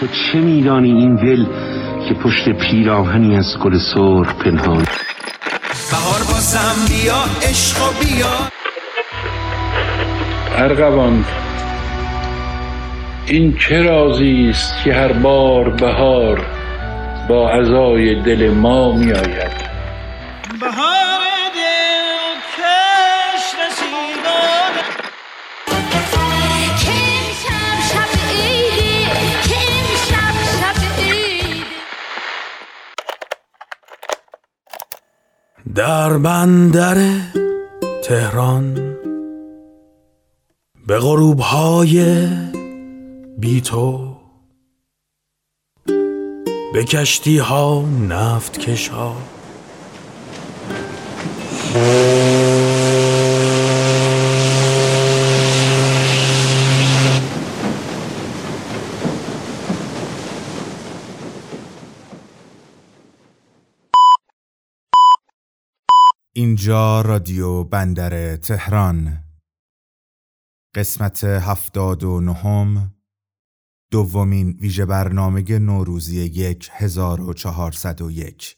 تو چه میدانی این دل که پشت پیراهنی از گل سرخ پنهان؟ بهار بازم بیا عشق و بیا. ارغوان این چه رازی است که هر بار بهار با عزای دل ما می آید بهار در بندر تهران به غروب های بی تو به کشتی ها نفت کش اینجا رادیو بندر تهران. قسمت هفتاد و نهم دومین ویژه برنامه نوروزی یک هزار و چهارصد و یک.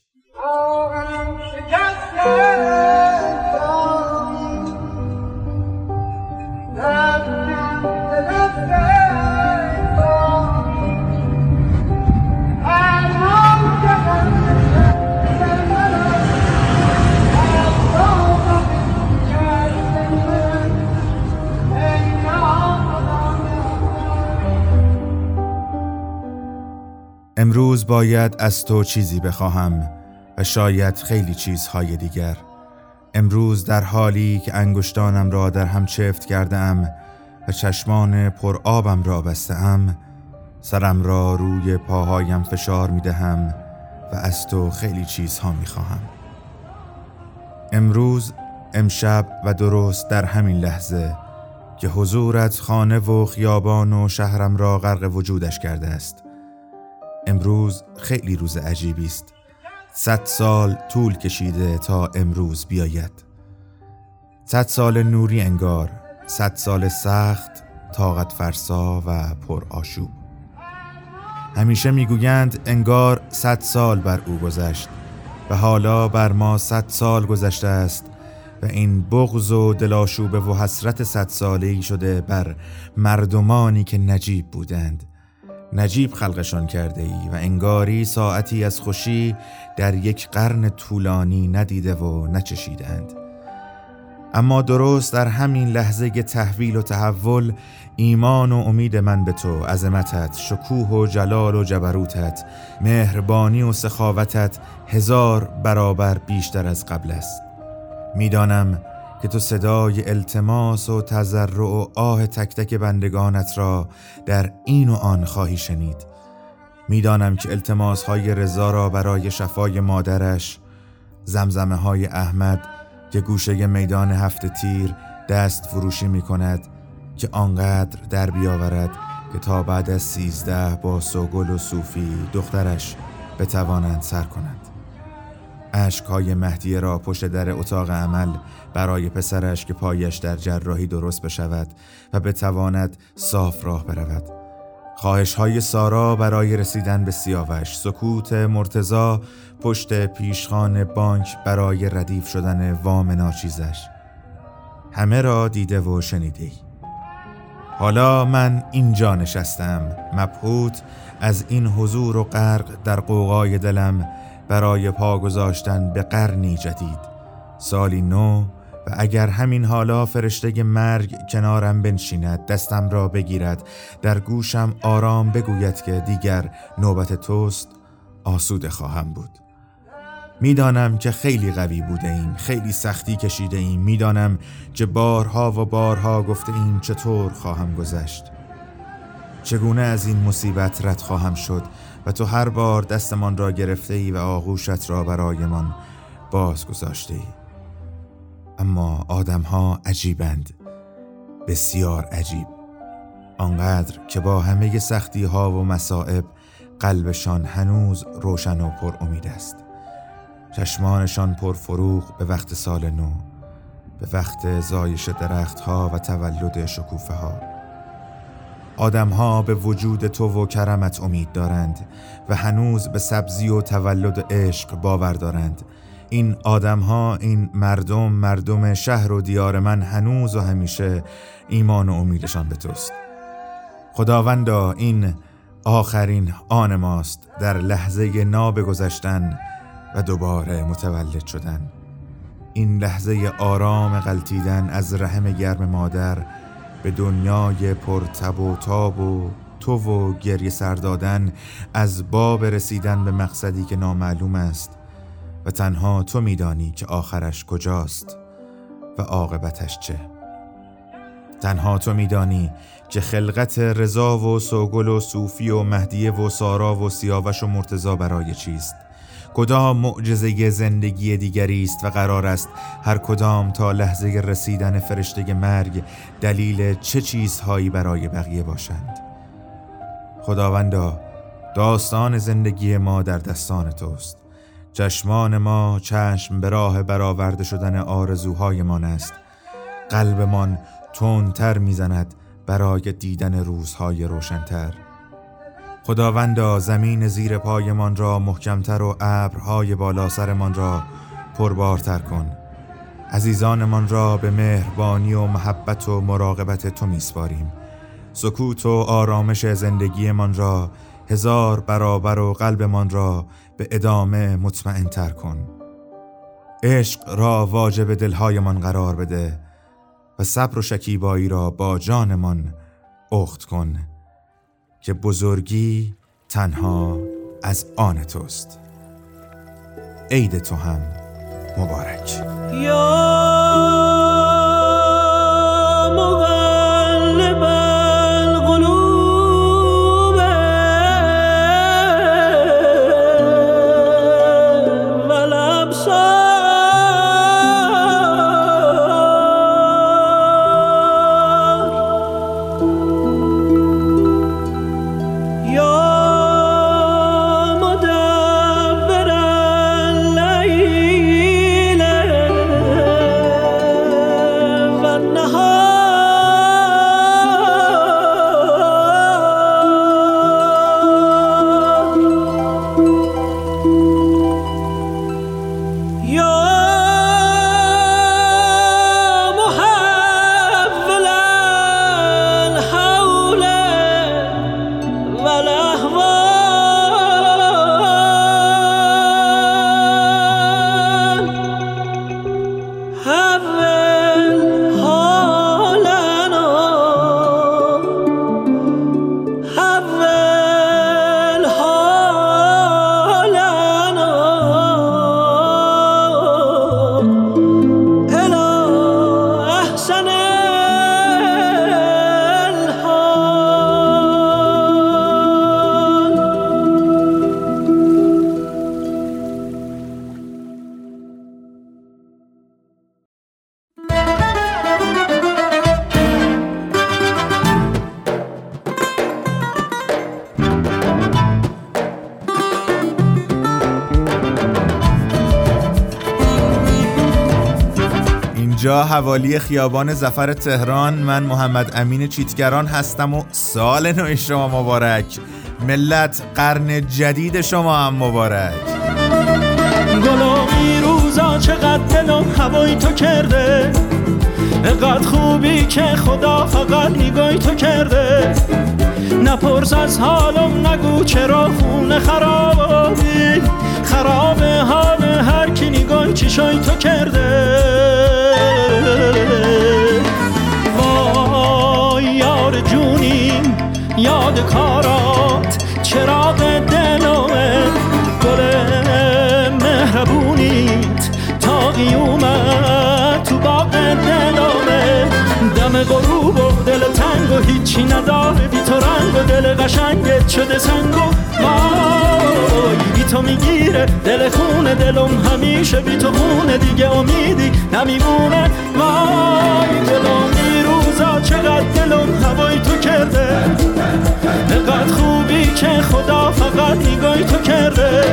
امروز باید از تو چیزی بخواهم و شاید خیلی چیزهای دیگر. امروز در حالی که انگشتانم را در هم چفت کردم و چشمان پر آبم را بستم سرم را روی پاهایم فشار می دهم و از تو خیلی چیزها می خواهم امروز امشب و درست در همین لحظه که حضورت خانه و خیابان و شهرم را غرق وجودش کرده است. امروز خیلی روز عجیبی است. صد سال طول کشیده تا امروز بیاید. صد سال نوری انگار صد سال سخت طاقت فرسا و پر آشوب. همیشه می‌گویند انگار صد سال بر او گذشت و حالا بر ما صد سال گذشته است و این بغض و دلاشوبه و حسرت صد ساله شده بر مردمانی که نجیب بودند. نجیب خلقشان کرده ای و انگاری ساعتی از خوشی در یک قرن طولانی ندیده و نچشیدند اما درست در همین لحظه تحویل و تحول ایمان و امید من به تو عظمتت شکوه و جلال و جبروتت مهربانی و سخاوتت هزار برابر بیشتر از قبل است. می‌دانم که تو صدای التماس و تضرع و آه تک تک بندگانت را در این و آن خواهی شنید. می‌دانم که التماس های رضا را برای شفای مادرش زمزمه های احمد که گوشه میدان هفت تیر دست فروشی می کند که آنقدر در بیاورد که تا بعد از سیزده با سوگل و صوفی دخترش بتوانند سر کنند. اشکهای مهدیه را پشت در اتاق عمل برای پسرش که پایش در جراحی درست بشود و بتواند صاف راه برود خواهش های سارا برای رسیدن به سیاوش سکوت مرتزا پشت پیشخان بانک برای ردیف شدن وام ناچیزش همه را دیده و شنیده. حالا من اینجا نشستم مبهوت از این حضور و غرق در قوقای دلم برای پا گذاشتن به قرنی جدید. سالی نو و اگر همین حالا فرشته مرگ کنارم بنشیند دستم را بگیرد. در گوشم آرام بگوید که دیگر نوبت توست آسوده خواهم بود. می‌دانم که خیلی قوی بوده ایم خیلی سختی کشیده ایم. می‌دانم که بارها و بارها گفته ایم چطور خواهم گذشت. چگونه از این مصیبت رد خواهم شد؟ و تو هر بار دستمان را گرفته ای و آغوشت را برایمان باز گذاشته ای اما آدم ها عجیبند بسیار عجیب. آنقدر که با همه سختی ها و مصائب قلبشان هنوز روشن و پر امید است. چشمانشان پر فروغ به وقت سال نو به وقت زایش درختها و تولد شکوفه ها آدمها به وجود تو و کرمت امید دارند و هنوز به سبزی و تولد عشق باور دارند. این آدمها این مردم مردم شهر و دیار من هنوز و همیشه ایمان و امیدشان به توست. خداوندا این آخرین آن ماست در لحظه ناب گذشتن و دوباره متولد شدن. این لحظه آرام غلطیدن از رحم گرم مادر به دنیای پرتب و تاب و تو و گریه سر دادن از باب رسیدن به مقصدی که نامعلوم است و تنها تو میدانی که آخرش کجاست و عاقبتش چه. تنها تو میدانی که خلقت رضا و سوگل و صوفی و مهدیه و سارا و سیاوش و مرتزا برای چیست؟ کدام معجزه زندگی دیگری است و قرار است هر کدام تا لحظه رسیدن فرشته مرگ دلیل چه چیزهایی برای بقیه باشند؟ خداوندا داستان زندگی ما در دستان توست. چشمان ما چشم به راه برآورده شدن آرزوهایمان است. قلبمان تندتر می‌زند برای دیدن روزهای روشنتر. خداوندا زمین زیر پایمان را محکمتر و ابرهای بالا سرمان را پربارتر کن. عزیزانمان را به مهربانی و محبت و مراقبت تو میسپاریم. سکوت و آرامش زندگیمان را هزار برابر و قلبمان را به ادامه مطمئن تر کن. عشق را واجب دلهایمان قرار بده و صبر و شکیبایی را با جانمان اخت کن. که بزرگی تنها از آن توست. عید تو هم مبارک. حوالی خیابان زفر تهران. من محمد امین چیتگران هستم و سال نو شما مبارک. ملت قرن جدید شما هم مبارک. گلامی روزا چقدر دلم هوای تو کرده؟ اقدر خوبی که خدا فقط نگاهی تو کرده؟ نپرس از حالم نگو چرا خونه خرابی؟ خراب حال هر کی نگاه چشای تو کرده؟ وای یار جونیم یاد کارات چراغ دلمه گل مهربونیت. تا قیومت تو باغ دلمه دم غروب و دل تنگ و هیچی نداره. بی تو رنگ و دل قشنگت شده سنگ و وای. بی تو می‌گیره دل خونه دلم همیشه بی تو خونه دیگه امیدی نمیمونه. وای دلم این روزا چقدر دلم هوای تو کرده. دقت خوبی که خدا فقط نگاهی تو کرده.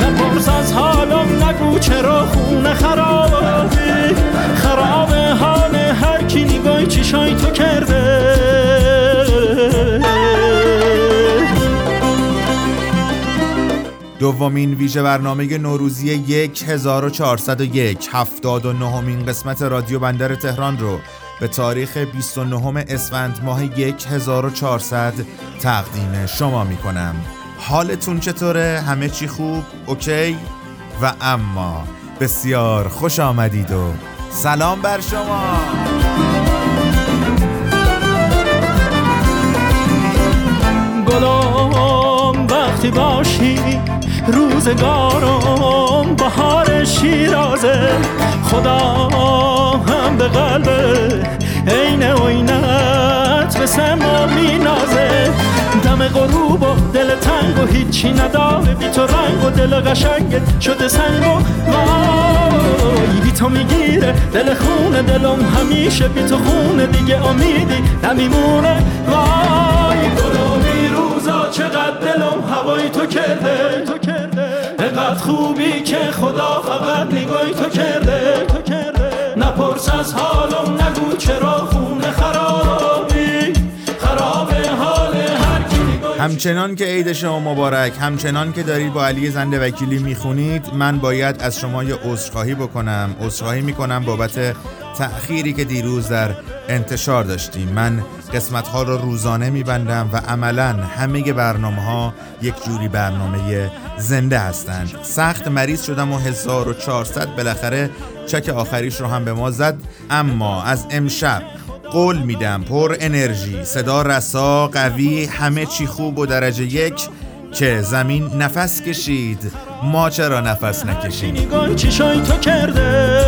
نپرس از حالم نگو چرا خونه خرابی. خراب حال هر کی نگاهی چشای تو کرده. دومین ویژه برنامه نوروزی 1401 79 مین قسمت رادیو بندر تهران رو به تاریخ 29 اسفند ماه 1400 تقدیم شما می کنم حالتون چطوره؟ همه چی خوب؟ اوکی؟ و اما بسیار خوش آمدید و سلام بر شما گلام وقتی باشی روزگارم بهار شیرازه. خدا هم به قلب عین عینت به سما مینازه. دم غروب و دل تنگ و هیچی نداره. بی تو رنگ و دل قشنگت شده سنگ و وای. بی تو می‌گیره دل خونه دلم همیشه بی تو خونه دیگه امیدی نمیمونه. وای. گلومی روزا چقدر دلم هوای تو کرده. انقدر خوبی که خدا فقط نگاهی تو کرده؟ نپرس از حالم نگو چرا خونه خرابی همچنان که عید شما مبارک همچنان که دارید با علی زنده وکیلی می‌خونید من باید از شما یه عذرخواهی بکنم. عذرخواهی می‌کنم بابت تأخیری که دیروز در انتشار داشتیم. من قسمت ها رو روزانه میبندم و عملا همه برنامه ها یک جوری برنامه زنده هستند. سخت مریض شدم و 1400 بالاخره چک آخریش رو هم به ما زد. اما از امشب قول میدم. پر انرژی. صدا رسا قوی همه چی خوب و درجه یک. که زمین نفس کشید. ما چرا نفس نکشیم؟ چشای تو کرده.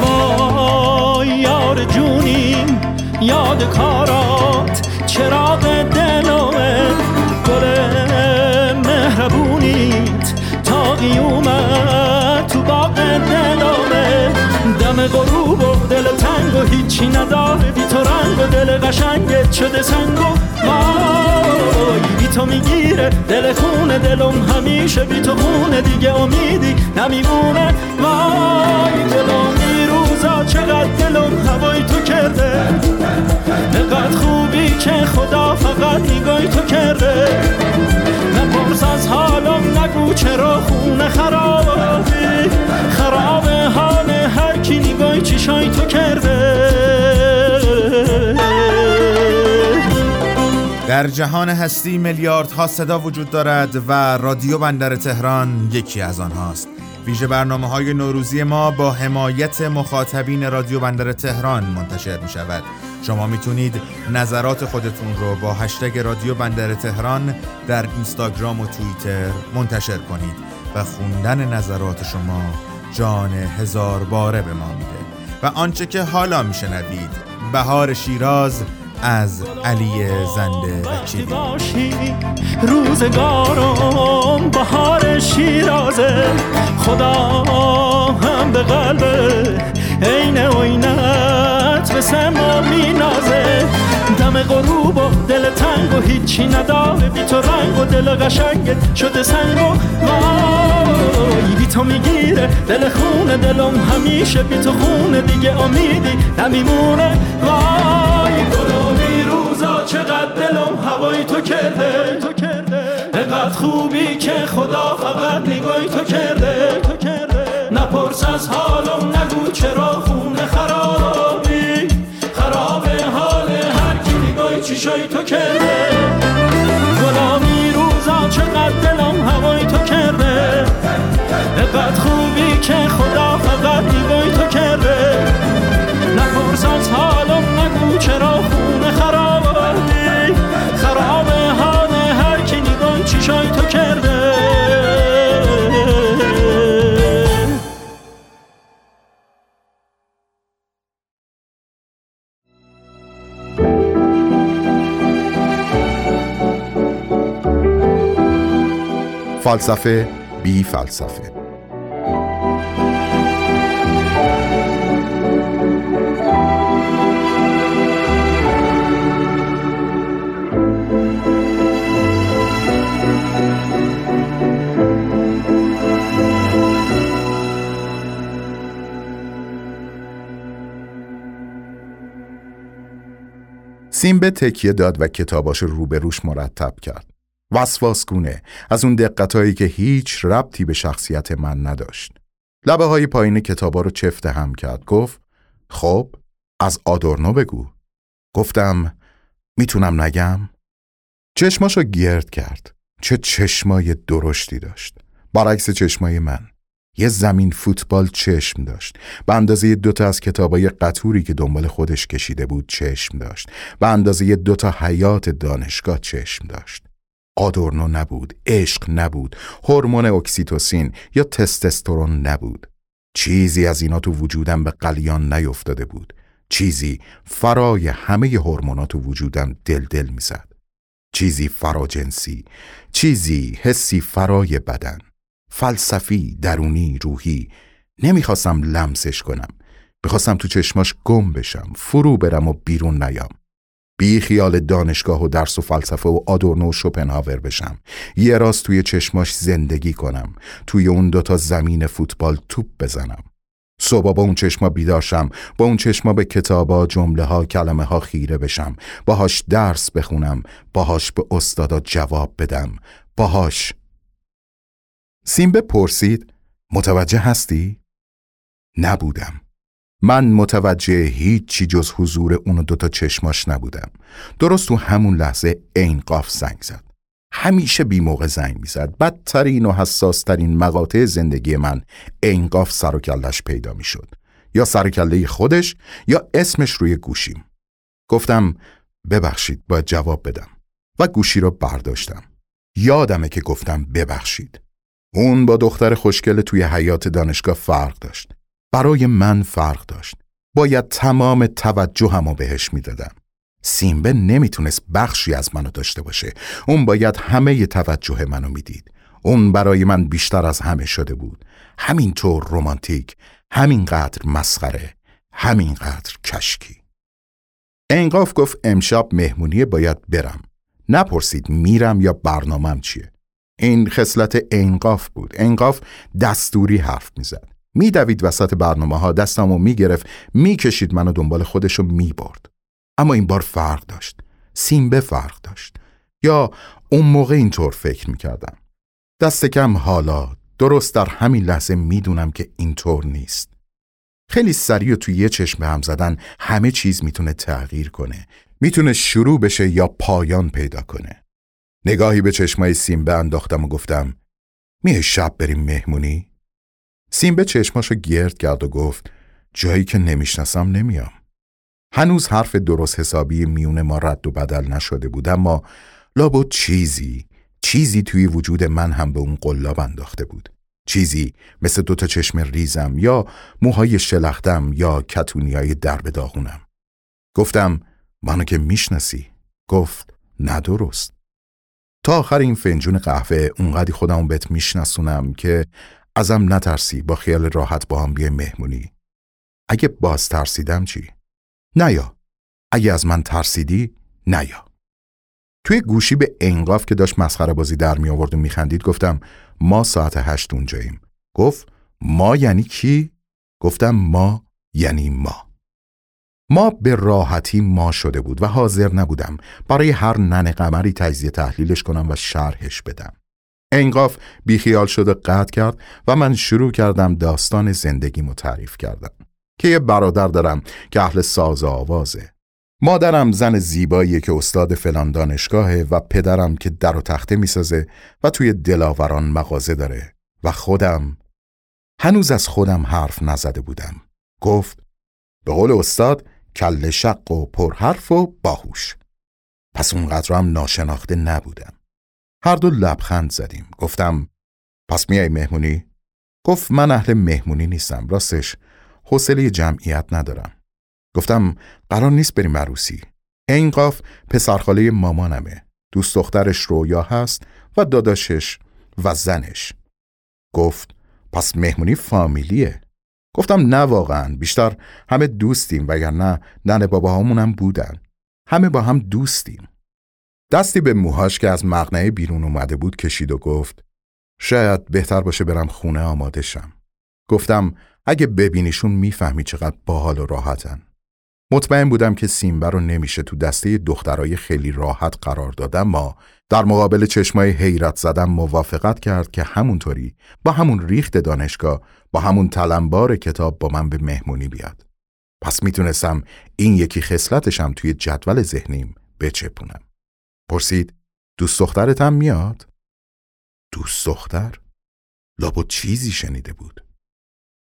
وای یار جونیم یاد کارات. چراغ دلمه گل مهربونیت. تا قیومت تو باغ دلمه دم غروب و دل تنگ و هیچی نداره. بی تو رنگ و دل قشنگت شده سنگ و وای بی تو می‌گیره دل خونه دلم همیشه بی تو خونه دیگه امیدی نمیمونه. وای دلم روزا چقدر دلم هوای تو کرده. نقدر خوبی که خدا فقط نگاهی تو کرده. نپرس از حالم نگو چرا خونه خرابی. خراب حال هر کی نگاهی چیشای تو کرده. در جهان هستی میلیاردها صدا وجود دارد و رادیو بندر تهران یکی از آنهاست. ویژه برنامه های نوروزی ما با حمایت مخاطبین رادیو بندر تهران منتشر می شود شما می‌تونید نظرات خودتون رو با هشتگ رادیو بندر تهران در اینستاگرام و توییتر منتشر کنید و خوندن نظرات شما جان هزار باره به ما میده. و آنچه که حالا میشنوید بهار شیراز از علی زنده وکیلی باشی روزگارم بهار شیرازه. خدا هم به قلب عین عینت به سما مینازه. دم غروب و دل تنگ و هیچی نداره. بی تو رنگ و دل قشنگت شده سنگ و وای. بی تو می‌گیره دل خونه دلم همیشه. بی تو خونه دیگه امیدی نمیمونه وای. چقدر دلم هوای تو کرده؟ تو کرده انقدر خوبی که خدا فقط نگاهی تو کرده. تو نپرس از حالم نگو چرا خونه خرابی؟ خراب حال هر کی نگاهی چیشای تو کرده. غلامی روزا چقدر دلم هوای تو کرده. انقدر خوبی که خدا فلسفه بی فلسفه سیمبه تکیه داد و کتاباش روبروش مرتب کرد. وسواسگونه از اون دقتهایی که هیچ ربطی به شخصیت من نداشت. لبه های پایین کتابا رو چفته هم کرد. گفت خب از آدورنو بگو. گفتم می‌تونم نگم؟ چشماشو گرد کرد. چه چشمای درشتی داشت. برعکس چشمای من. یه زمین فوتبال چشم داشت. به اندازه دوتا از کتابای قطوری که دنبال خودش کشیده بود چشم داشت. به اندازه دوتا حیات دانشگاه چشم داشت. آدورنو نبود عشق نبود هورمون اکسیتوسین یا تستسترون نبود. چیزی از اینا تو وجودم به قلیان نیفتاده بود. چیزی فرای همه هورمونات تو وجودم دل دل می‌زد. چیزی فراجنسی چیزی حسی فرای بدن. فلسفی درونی روحی. نمی‌خواستم لمسش کنم. می‌خواستم تو چشماش گم بشم فرو برم و بیرون نیام. بی خیال دانشگاه و درس و فلسفه و آدورنو و شوپنهاور بشم. یه راست توی چشماش زندگی کنم. توی اون دوتا زمین فوتبال توپ بزنم. صبح با اون چشما بیدارشم با اون چشما به کتابا جمله ها کلمه ها خیره بشم. باهاش درس بخونم. باهاش به استادا جواب بدم. باهاش. سیمبه پرسید متوجه هستی؟ نبودم. من متوجه هیچی جز حضور اون دوتا چشماش نبودم. درست تو همون لحظه عین قاف زنگ زد. همیشه بی موقع زنگ می‌زد بدترین و حساسترین مقاطع زندگی من عین قاف سر و کلش پیدا می‌شد یا سر کله خودش یا اسمش روی گوشیم. گفتم ببخشید باید جواب بدم. و گوشی رو برداشتم. یادمه که گفتم ببخشید. اون با دختر خوشگل توی حیات دانشگاه فرق داشت. برای من فرق داشت. باید تمام توجه همو بهش می‌دادم. سیمبه نمی‌تونست بخشی از منو داشته باشه. اون باید همه توجه منو می‌دید. اون برای من بیشتر از همه شده بود. همینطور رومانتیک همینقدر مسخره همینقدر کشکی. انقاف گفت امشب مهمونی باید برم. نپرسید میرم یا برنامهم چیه. این خصلت انقاف بود. انقاف دستوری حرف می‌زد. میدوید وسط برنامه ها دستم و می‌گرفت می‌کشید منو دنبال خودشو می‌برد. اما این بار فرق داشت. سیمبه فرق داشت. یا اون موقع اینطور فکر می‌کردم. دست کم حالا درست در همین لحظه می‌دونم که اینطور نیست. خیلی سریع و توی یه چشم هم زدن همه چیز می‌تونه تغییر کنه. می‌تونه شروع بشه یا پایان پیدا کنه. نگاهی به چشمای سیمبه انداختم و گفتم میه شب بریم مهمونی؟ سیمبه چشماشو گرد کرد و گفت جایی که نمی‌شناسم نمیام. هنوز حرف درست حسابی میون ما رد و بدل نشده بود اما لابد چیزی چیزی توی وجود من هم به اون قلاب انداخته بود. چیزی مثل دوتا چشم ریزم یا موهای شلختم یا کتونیای درب داغونم. گفتم منو که می‌شناسی. گفت نه درست. تا آخر این فنجون قهوه اونقدی خودمو بهت میشناسونم که ازم نترسی با خیال راحت با هم بیای مهمونی. اگه باز ترسیدم چی؟ نیا. اگه از من ترسیدی نیا. توی گوشی به انقاف که داشت مسخره بازی در می آورد و میخندید گفتم ما ساعت هشت اونجاییم. گفت ما یعنی کی؟ گفتم ما یعنی ما. ما به راحتی ما شده بود و حاضر نبودم برای هر نن قمری تجزیه تحلیلش کنم و شرحش بدم. انقاف بیخیال شد و قطع کرد و من شروع کردم داستان زندگیمو تعریف کردم که یه برادر دارم که اهل ساز و آوازه. مادرم زن زیبایی که استاد فلان دانشگاهه و پدرم که در و تخته می‌سازه و توی دلاوران مغازه داره و خودم هنوز از خودم حرف نزده بودم. گفت به قول استاد کل شق و پرحرف و باهوش پس اونقدر هم ناشناخته نبودم هر دو لبخند زدیم. گفتم پس میای مهمونی؟ گفت من اهل مهمونی نیستم راستش حوصله جمعیت ندارم. گفتم قرار نیست بریم عروسی. این قاف پسرخاله مامانمه. دوست دخترش رویا هست و داداشش و زنش. گفت پس مهمونی فامیلیه. گفتم نه واقعا بیشتر همه دوستیم وگرنه ننه باباهامون هم بودن. همه با هم دوستیم. دستی به موهاش که از مغنه بیرون اومده بود کشید و گفت شاید بهتر باشه برم خونه آماده شم گفتم اگه ببینیشون می‌فهمی چقدر باحال و راحتن مطمئن بودم که سیمبه رو نمیشه تو دسته دخترای خیلی راحت قرار دادم ما در مقابل چشمای حیرت زدم موافقت کرد که همونطوری با همون ریخت دانشگاه با همون تلمبار کتاب با من به مهمونی بیاد. پس می‌تونستم این یکی خصلتشم توی جدول ذهنیم بچپونم. پرسید دوست دخترتم میاد؟ دوست دختر؟ لابد چیزی شنیده بود.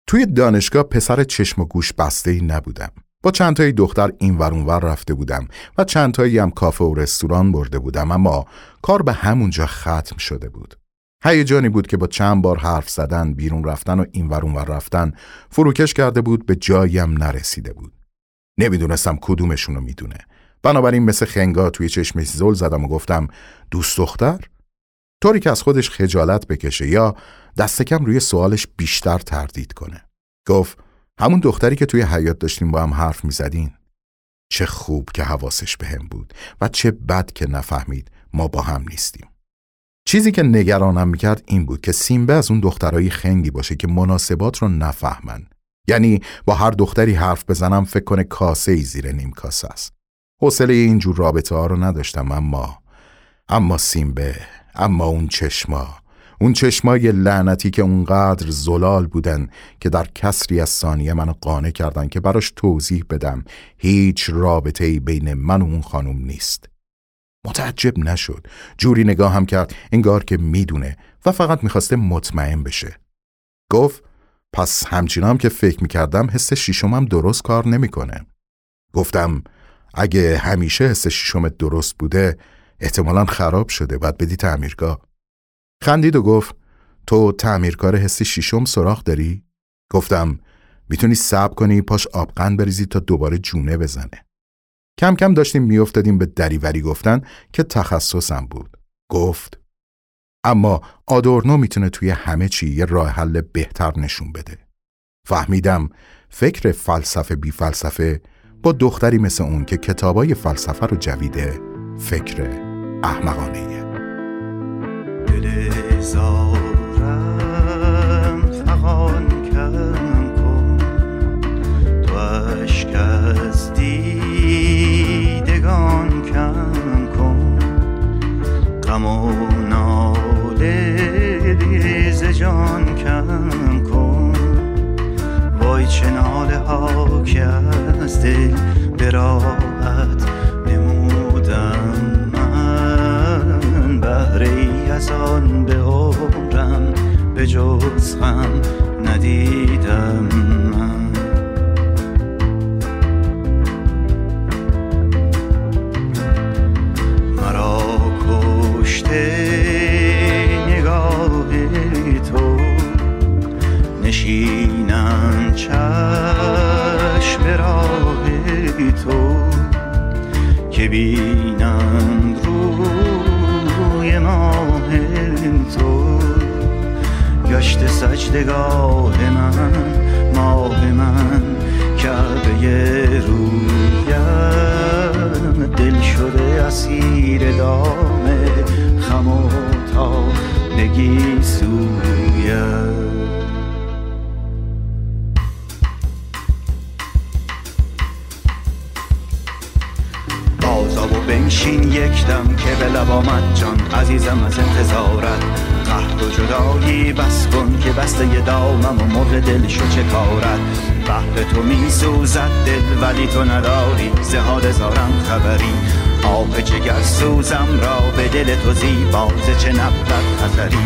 توی دانشگاه پسر چشم و گوش بسته ای نبودم. با چند تایی دختر این ور رفته بودم و چند تایی هم کافه و رستوران برده بودم اما کار به همونجا ختم شده بود. هیجانی بود که با چند بار حرف زدن بیرون رفتن و این ور ور رفتن فروکش کرده بود به جاییم نرسیده بود. نمی‌دونستم کدومشونو می‌دونه. بنابراین مثل خنگا توی چشمش زل زدم و گفتم دوست دختر؟ طوری که از خودش خجالت بکشه یا دست کم روی سوالش بیشتر تردید کنه. گفت همون دختری که توی حیات داشتیم با هم حرف می‌زدین. چه خوب که حواسش به هم بود و چه بد که نفهمید ما با هم نیستیم. چیزی که نگرانم می‌کرد این بود که سیمبه از اون دخترایی خنگی باشه که مناسبات رو نفهمن. یعنی با هر دختری حرف بزنم فکر کنه کاسه ای زیر نیم کاسه است. حوصله اینجور رابطه ها رو نداشتم اما اما سیمبه اما اون چشما اون چشمای لعنتی که اونقدر زلال بودن که در کسری از ثانیه منو قانع کردن که براش توضیح بدم هیچ رابطه ای بین من و اون خانم نیست. متعجب نشد. جوری نگاه هم کرد انگار که می‌دونه و فقط می‌خواسته مطمئن بشه. گفت پس همچنان که فکر می‌کردم حس شیشمم درست کار نمی‌کنه. گفتم اگه همیشه حس شیشمت درست بوده احتمالا خراب شده باید بدی تعمیرگاه. خندید و گفت تو تعمیرکار حسی شیشم سراغ داری؟ گفتم می‌تونی صبر کنی پاش آبقند بریزی تا دوباره جونه بزنه. کم کم داشتیم میافتادیم به دریوری گفتن که تخصصم بود. گفت اما آدورنو می‌تونه توی همه چی یه راه حل بهتر نشون بده. فهمیدم فکر فلسفه بی فلسفه با دختری مثل اون که کتابای فلسفه رو جویده فکر احمقانه. غم چه ناله ها که از دل براحت نمودم. من بهره ای از آن به به جز غم ندیدم. مرا کشته چشم راه تو که بینم روی ماه تو. گشت سجدگاه من ماه من کعبه رویم. دل شده اسیر دام خم و تا بگی سویم دم که به لب آمد جان. عزیزم از انتظارت قهد و جدایی. بس کن که بسته دامم و مرغ دل شو چه کارت بحر تو می سوزد دل ولی تو نداری. زهاد زارم خبری. آب جگر سوزم را به دل تو زیباز چه نبرد خطری؟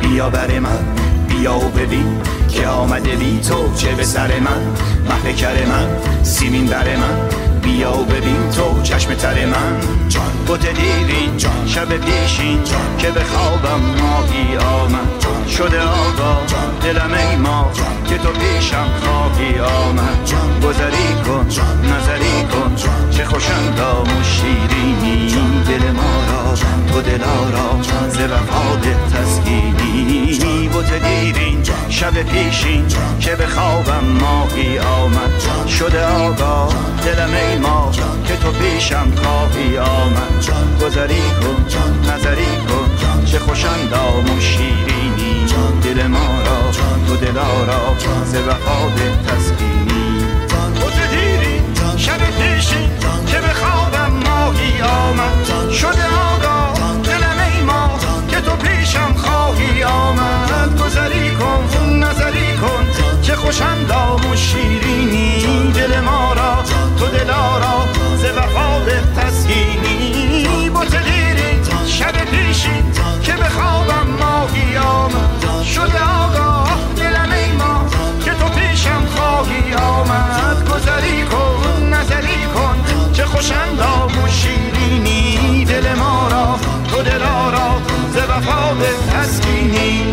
بیا بر من بیا و ببین که آمده بی تو چه به سر من. محکر من سیمین بر من. بیا و ببین تو چشم تر من. جان بوت دیرین جان شب پیشین جان که به خوابم ماهی آمد. شده آقا دلم ای ما که تو پیشم خواهی آمد. گذری کن نظری کن چه خوشندام و شیرینی دل ما را تو دلارا ز وفاد تسکینی بوت دیرین شب پیشین که به خوابم ماهی آمد. شده آقا دلم ای ما که تو پیشم خواهی آمد. گذری کن نظری کن چه خوشندام و شیرینی دل ما را تو دلارا ز وفا به تسکینی. تو دیری شب پیشین که به خوابم ماهی آمد. شده آگاه دلم ای ما که تو پیشم خواهی آمد. گذری کن نظری کن چه خوشم دام و شیرینی. دل ما را تو دلارا ز وفا به تسکینی. بوت دیری شب پیشین که به خوابم ماهی آمد. شده آگاه دلم ای ما که تو پیشم خواهی آمد. گذری کن نظری کن چه خوش اندام و شیرینی. دل ما را تو دلارا ز وفا تسکینی.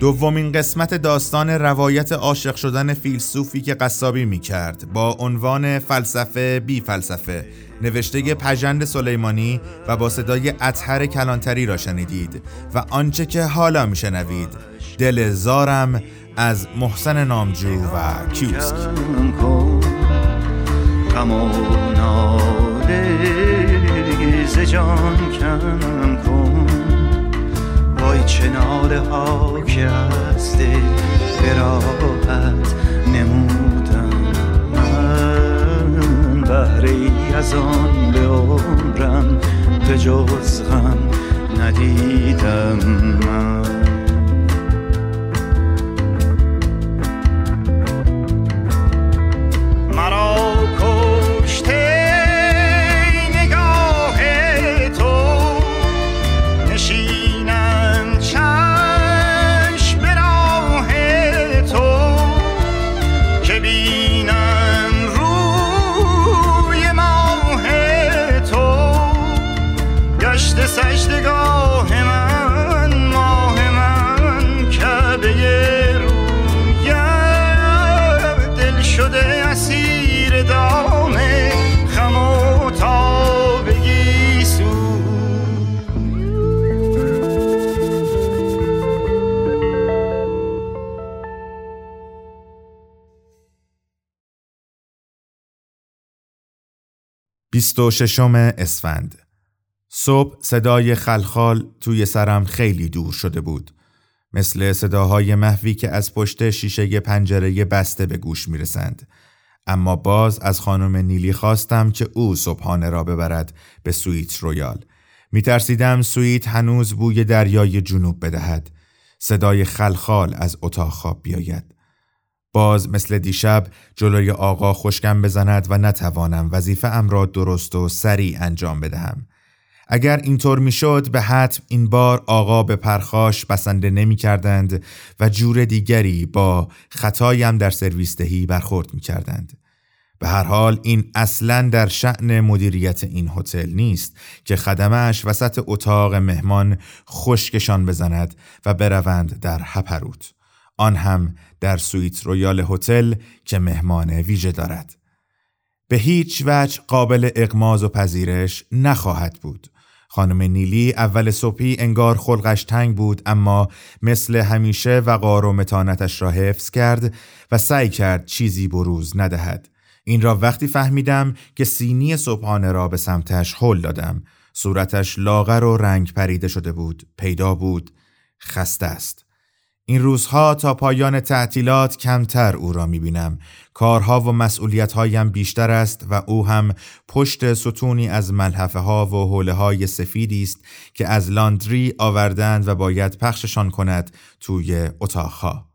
دومین قسمت داستان روایت عاشق شدن فیلسوفی که قصابی می کرد با عنوان فلسفه بی فلسفه. نوشته پژند سلیمانی و با صدای اطهر کلانتری را شنیدید و آنچه که حالا می شنوید دل زارم از محسن نامجو و کیوسک. جان کم کن. وای چه ناله ها که از دل به راحت نمودم من بهره ای از آن به عمرم به جز غم ندیدم من. 26 اسفند. صبح صدای خلخال توی سرم خیلی دور شده بود. مثل صداهای محوی که از پشت شیشه پنجره بسته به گوش می‌رسند. اما باز از خانم نیلی خواستم که او صبحانه را ببرد به سویت رویال. میترسیدم سویت هنوز بوی دریای جنوب بدهد. صدای خلخال از اتاق خواب بیاید. باز مثل دیشب جلوی آقا خشکم بزند و نتوانم وظیفه ام را درست و سریع انجام بدهم. اگر اینطور می‌شد به حتم این بار آقا به پرخاش بسنده نمی کردند و جور دیگری با خطایم در سرویس دهی برخورد می کردند. به هر حال این اصلا در شعن مدیریت این هتل نیست که خدمش وسط اتاق مهمان خشکشان بزند و بروند در هپروت. آن هم در سویت رویال هتل که مهمان ویژه دارد. به هیچ وجه قابل اغماض و پذیرش نخواهد بود. خانم نیلی اول صبحی انگار خلقش تنگ بود اما مثل همیشه وقار و متانتش را حفظ کرد و سعی کرد چیزی بروز ندهد. این را وقتی فهمیدم که سینی صبحانه را به سمتش هل دادم. صورتش لاغر و رنگ پریده شده بود. پیدا بود. خسته است. این روزها تا پایان تعطیلات کمتر او را می‌بینم. کارها و مسئولیتهایم بیشتر است و او هم پشت ستونی از ملحفه ها و حوله های سفیدی است که از لاندری آوردند و باید پخششان کند توی اتاقها.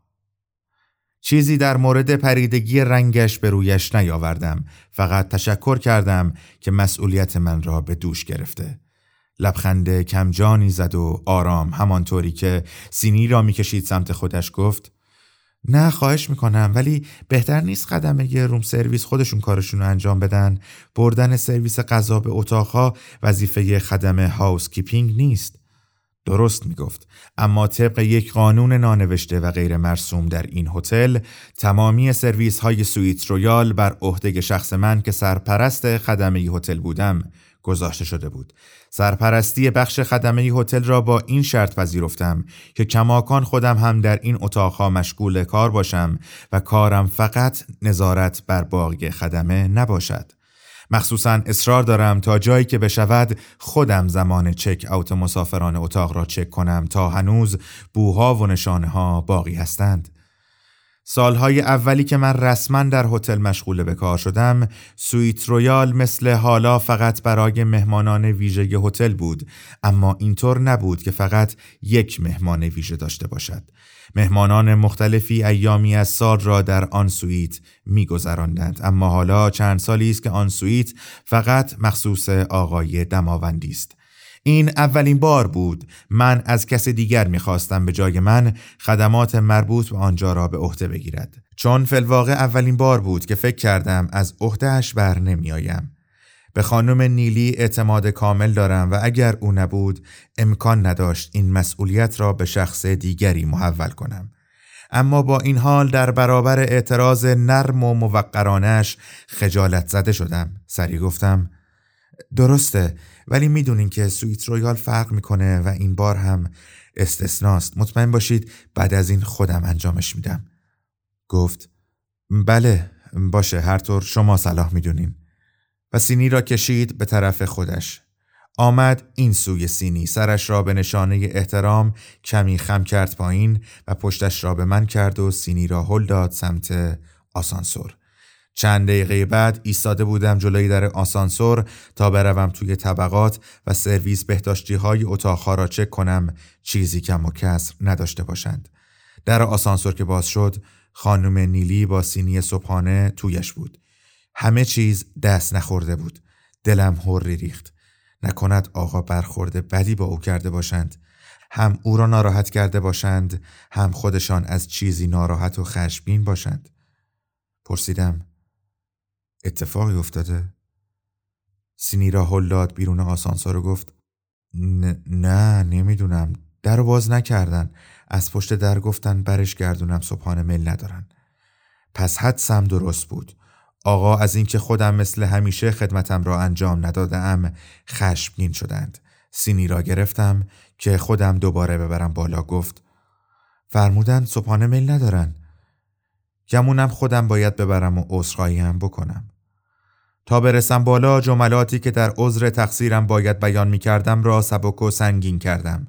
چیزی در مورد پریدگی رنگش به رویش نیاوردم فقط تشکر کردم که مسئولیت من را به دوش گرفته. لبخند کمجانی زد و آرام همانطوری که سینی را می‌کشید سمت خودش گفت نه خواهش می‌کنم ولی بهتر نیست خدمه‌ی room service خودشون کارشون رو انجام بدن. بردن سرویس غذا به اتاقها وظیفه خدمه housekeeping نیست. درست می‌گفت. اما طبق یک قانون نانوشته و غیر مرسوم در این هتل تمامی سرویس های سویت رویال بر عهده شخص من که سرپرست خدمه هتل بودم. گذاشته شده بود سرپرستی بخش خدمه هتل را با این شرط پذیرفتم که کماکان خودم هم در این اتاقها مشغول کار باشم و کارم فقط نظارت بر باقی خدمه نباشد مخصوصا اصرار دارم تا جایی که بشود خودم زمان چک اوت مسافران اتاق را چک کنم تا هنوز بوها و نشانه ها باقی هستند. سالهای اولی که من رسما در هتل مشغول به کار شدم سویت رویال مثل حالا فقط برای مهمانان ویژه هتل بود اما اینطور نبود که فقط یک مهمان ویژه داشته باشد. مهمانان مختلفی ایامی از سال را در آن سویت میگذراندند اما حالا چند سالی است که آن سویت فقط مخصوص آقای دماوندی است. این اولین بار بود. من از کس دیگر می‌خواستم به جای من خدمات مربوط به آنجا را به عهده بگیرد. چون فی‌الواقع اولین بار بود که فکر کردم از عهدهش بر نمیآیم. به خانم نیلی اعتماد کامل دارم و اگر او نبود امکان نداشت این مسئولیت را به شخص دیگری محول کنم. اما با این حال در برابر اعتراض نرم و موقرانه‌ش خجالت زده شدم. سری گفتم درسته ولی می‌دونین که سویت رویال فرق می‌کنه و این بار هم استثناست. مطمئن باشید بعد از این خودم انجامش میدم. گفت بله باشه هر طور شما صلاح می‌دونین. و سینی را کشید به طرف خودش. آمد این سوی سینی. سرش را به نشانه احترام کمی خم کرد پایین و پشتش را به من کرد و سینی را هل داد سمت آسانسور. چند دقیقه بعد ایستاده بودم جلوی در آسانسور تا بروم توی طبقات و سرویس بهداشتی های اتاقها را چک کنم چیزی کم و کسر نداشته باشند. در آسانسور که باز شد خانم نیلی با سینی صبحانه تویش بود. همه چیز دست نخورده بود. دلم هوری ریخت. نکند آقا برخورده بدی با او کرده باشند. هم او را ناراحت کرده باشند هم خودشان از چیزی ناراحت و خشمگین باشند. پرسیدم اتفاقی افتاده؟ سینی را هل داد بیرون آسانسور و گفت نه نمی‌دونم. در باز نکردن. از پشت در گفتن برش گردونم صبحانه مل ندارن. پس حدسم درست بود. آقا از اینکه خودم مثل همیشه خدمتم را انجام ندادم خشمگین شدند. سینی را گرفتم که خودم دوباره ببرم بالا گفت فرمودن صبحانه مل ندارن. گمونم خودم باید ببرم و عذرخواهی هم بکنم. تا برسم بالا جملاتی که در عذر تقصیرم باید بیان می کردم را سبک و سنگین کردم.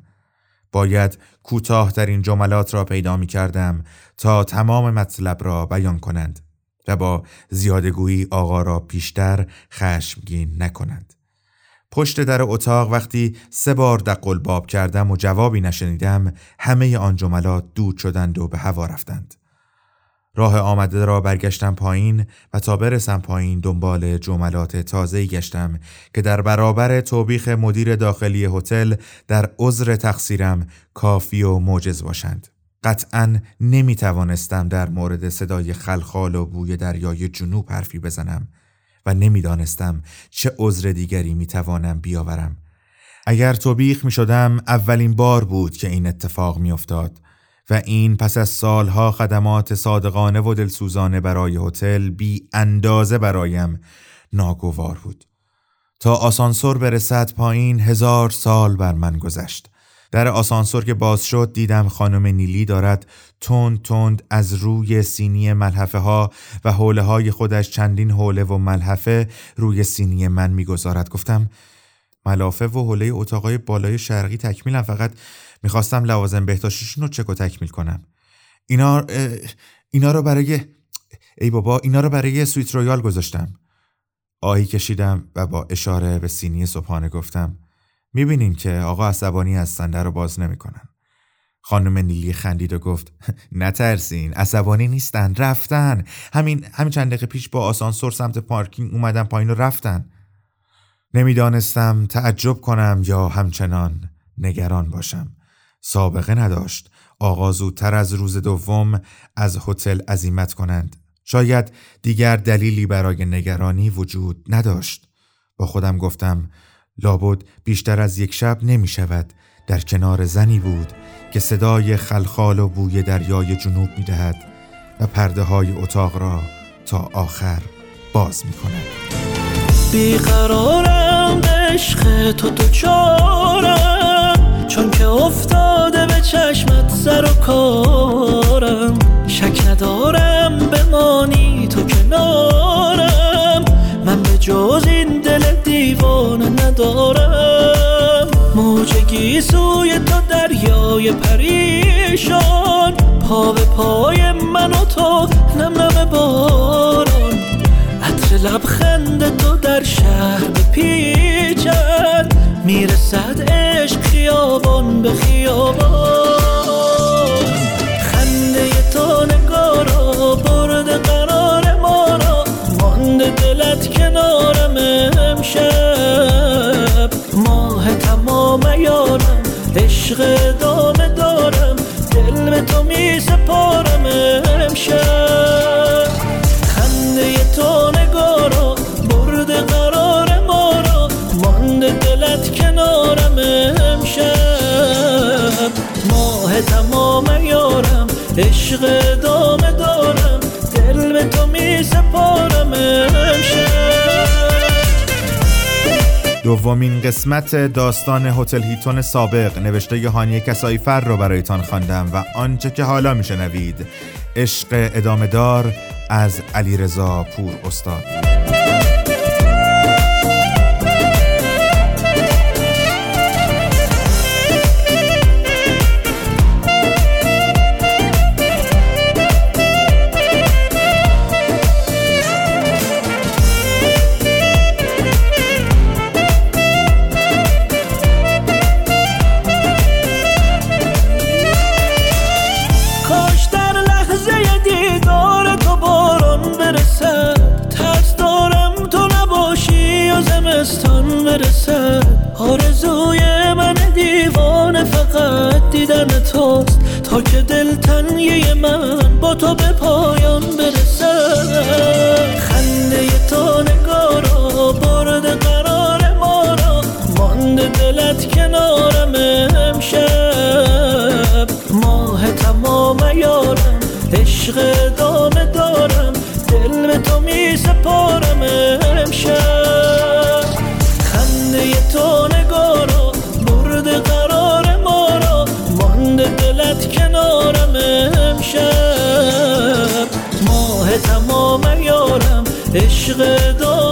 باید کوتاه در این جملات را پیدا می کردم تا تمام مطلب را بیان کنند و با زیادگویی آقا را بیشتر خشمگین نکنند. پشت در اتاق وقتی سه بار دقل باب کردم و جوابی نشنیدم همه آن جملات دود شدند و به هوا رفتند. راه آمده را برگشتم پایین و تا برسم پایین دنبال جملات تازه گشتم که در برابر توبیخ مدیر داخلی هتل در عذر تقصیرم کافی و موجز باشند. قطعا نمی توانستم در مورد صدای خلخال و بوی دریای جنوب حرفی بزنم و نمی‌دانستم چه عذر دیگری می توانم بیاورم. اگر توبیخ می شدم اولین بار بود که این اتفاق می افتاد و این پس از سالها خدمات صادقانه و دلسوزانه برای هتل بی اندازه برایم ناگوار بود. تا آسانسور برسد پایین هزار سال بر من گذشت. در آسانسور که باز شد دیدم خانم نیلی دارد تند تند از روی سینی ملحفه ها و حوله های خودش چندین حوله و ملحفه روی سینی من می‌گذارد گفتم ملافه و حوله اتاقای بالای شرقی تکمیلم فقط می‌خواستم لوازم بهداشتیشون رو چک و تکمیل کنم. اینا اینا رو برای ای بابا اینا رو برای سویت رویال گذاشتم. آهی کشیدم و با اشاره به سینی صبحانه گفتم می‌بینین که آقا عصبانی هستن در رو باز نمی‌کنن. خانم نیلی خندید و گفت نترسین عصبانی نیستن رفتن. همین همین چند دقیقه پیش با آسانسور سمت پارکینگ اومدن پایین و رفتن. نمی‌دانستم تعجب کنم یا همچنان نگران باشم. سابقه نداشت. آقا زودتر از روز دوم از هتل عزیمت کنند. شاید دیگر دلیلی برای نگرانی وجود نداشت. با خودم گفتم لابد بیشتر از یک شب نمی شود. در کنار زنی بود که صدای خلخال و بوی دریای جنوب می دهد و پرده های اتاق را تا آخر باز می کند. بیقرارم عشق تو تو چارم چون که افتاده به چشمت سر و کارم. شک ندارم بمانی تو کنارم. من به جز این دل دیوانه ندارم. موج سوی تو دریای پریشان. پا به پای من و تو نم نم باران. عطر لبخند تو در شهر بپیچد. می‌رسد عشق خیابان به خیابان. خنده تو نگارا برد قرار ما را. مانده دلت کنارم امشب. ماه تمام یارم عشق دام دارم. دل به تو می سپارم امشب. خنده تو تمام یارم عشق ادامه دارم دل به تو می سپارم دومین قسمت داستان هتل هیتون سابق نوشته هانیه کسایفر رو برایتان خواندم و آنچه که حالا میشنوید عشق ادامه دار از علیرضا پور استاد. که دلتنگی من با تو به پایان برسد خنده تو نگارا برد قرار ما را مانده دلت کنارم امشب. ماه تمام یارم عشق ادامه دارم. دل به تو می سپارم امشب. خنده تو تمام یارم عشق دارم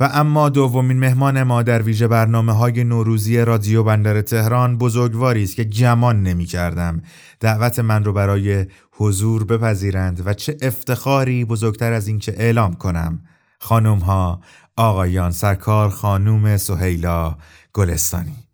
و اما دومین مهمان ما در ویژه برنامه های نوروزی رادیو بندر تهران بزرگواری است که گمان نمی کردم دعوت من رو برای حضور بپذیرند و چه افتخاری بزرگتر از این که اعلام کنم. خانم ها آقایان سرکار خانوم سهیلا گلستانی.